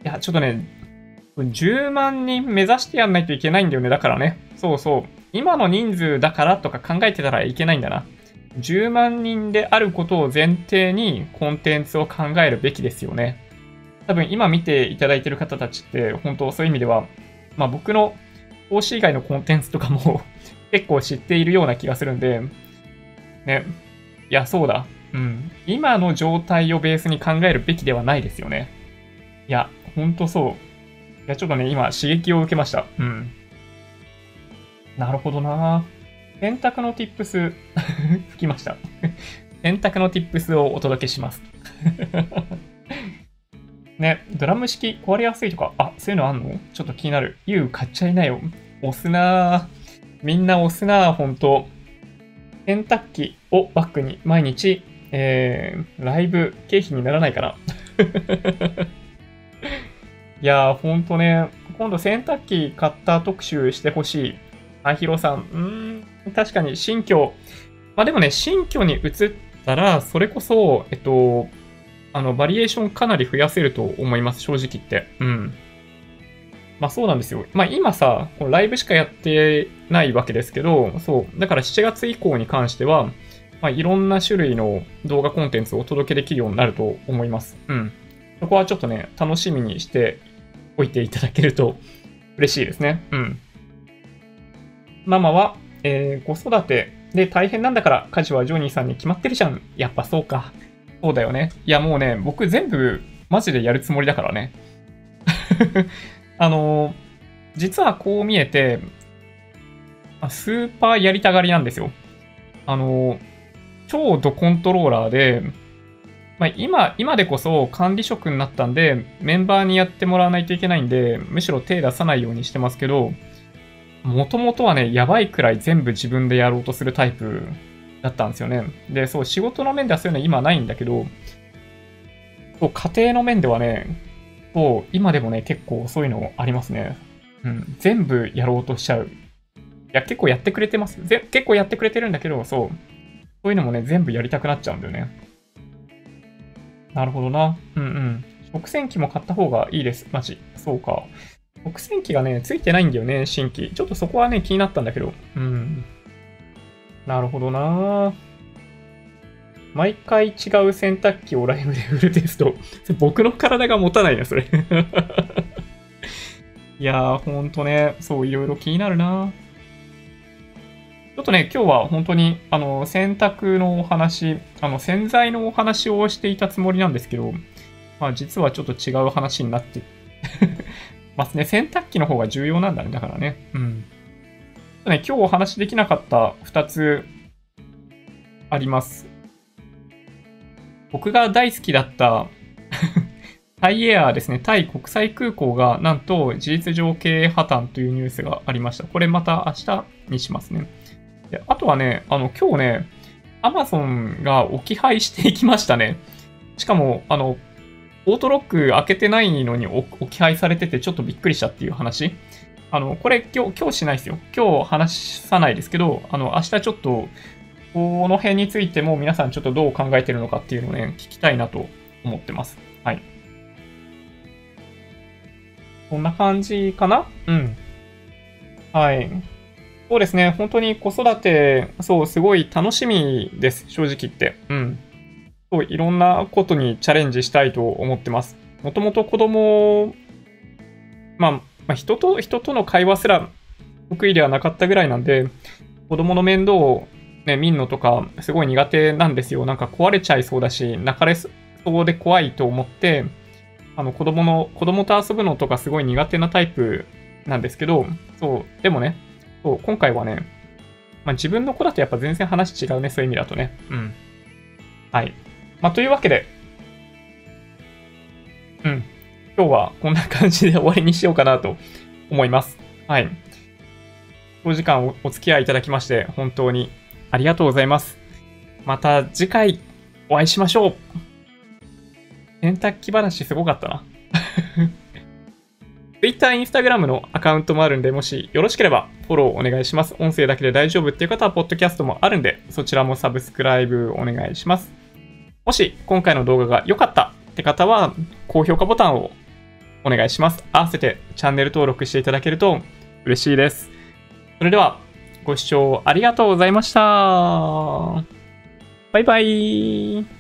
いや、ちょっとね、10万人目指してやんないといけないんだよね。だからね。そうそう。今の人数だからとか考えてたらいけないんだな。10万人であることを前提にコンテンツを考えるべきですよね。多分今見ていただいてる方たちって本当そういう意味では、まあ僕の投資以外のコンテンツとかも (laughs) 結構知っているような気がするんで、ね。いや、そうだ。うん。今の状態をベースに考えるべきではないですよね。いや、ほんとそう。いや、ちょっとね、今刺激を受けました。うん。なるほどな選択の tips (laughs) 吹きました選択の tips をお届けします (laughs) ね、ドラム式壊れやすいとか、あ、そういうのあんの？ちょっと気になる。ユウ買っちゃいなよ。押すな。みんな押すなぁ、ほんと。洗濯機をバックに毎日、えー、ライブ経費にならないかな。いやー、ほんとね、今度洗濯機買った特集してほしい。あひろさん、うん、確かに新居。まあでもね、新居に移ったら、それこそ、えっと、あの、バリエーションかなり増やせると思います、正直言って。うん。まあそうなんですよ。まあ今さ、このライブしかやってないわけですけど、そう。だから7月以降に関しては、まあいろんな種類の動画コンテンツをお届けできるようになると思います。うん。そこはちょっとね、楽しみにしておいていただけると嬉しいですね。うん。ママは、えー、子育てで大変なんだから家事はジョニーさんに決まってるじゃん。やっぱそうか。そうだよね。いやもうね、僕全部マジでやるつもりだからね。(laughs) あの、実はこう見えて、スーパーやりたがりなんですよ。あの、超ドコントローラーで、まあ、今、今でこそ管理職になったんで、メンバーにやってもらわないといけないんで、むしろ手出さないようにしてますけど、もともとはね、やばいくらい全部自分でやろうとするタイプだったんですよね。で、そう、仕事の面ではそういうの今ないんだけど、そう、家庭の面ではね、そう、今でもね、結構そういうのありますね。うん、全部やろうとしちゃう。いや、結構やってくれてます。ぜ結構やってくれてるんだけど、そう。そういうのもね、全部やりたくなっちゃうんだよね。なるほどな。うんうん。食洗機も買った方がいいです。マジ。そうか。食洗機がね、ついてないんだよね、新規。ちょっとそこはね、気になったんだけど。うん。なるほどな毎回違う洗濯機をライブで売るテスト。(laughs) 僕の体が持たないな、それ (laughs) いやー、ほんとね、そう、いろいろ気になるなちょっとね、今日は本当に、あの、洗濯のお話、あの、洗剤のお話をしていたつもりなんですけど、まあ、実はちょっと違う話になって (laughs) ますね。洗濯機の方が重要なんだね、だからね。うん。ね、今日お話できなかった2つあります。僕が大好きだった (laughs) タイエアーですね、タイ国際空港がなんと事実上経営破綻というニュースがありました。これまた明日にしますね。であとはね、あの、今日ね、アマゾンが置き配していきましたね。しかも、あの、オートロック開けてないのに置き配されててちょっとびっくりしたっていう話。あの、これ今日、今日しないですよ。今日話さないですけど、あの、明日ちょっとこの辺についても皆さんちょっとどう考えてるのかっていうのをね、聞きたいなと思ってます。はい。こんな感じかな？うん。はい。そうですね。本当に子育て、そう、すごい楽しみです。正直言って。うん。そう、いろんなことにチャレンジしたいと思ってます。もともと子供、まあ、まあ、人と、人との会話すら得意ではなかったぐらいなんで、子供の面倒をね、見んのとかすごい苦手なんですよ。なんか壊れちゃいそうだし、泣かれそうで怖いと思って、あの子供の、子供と遊ぶのとかすごい苦手なタイプなんですけど、そう、でもね、そう、今回はね、まあ、自分の子だとやっぱ全然話違うね、そういう意味だとね。うん。はい。まあ、というわけで、うん。今日はこんな感じで終わりにしようかなと思います。はい。長時間おお付き合いいただきまして、本当にありがとうございます。また次回お会いしましょう。洗濯機話すごかったな。Twitter、Instagram のアカウントもあるんで、もしよろしければフォローお願いします。音声だけで大丈夫っていう方は、ポッドキャストもあるんで、そちらもサブスクライブお願いします。もし今回の動画が良かったって方は、高評価ボタンをお願いします。合わせてチャンネル登録していただけると嬉しいです。それでは、ご視聴ありがとうございました。バイバイ。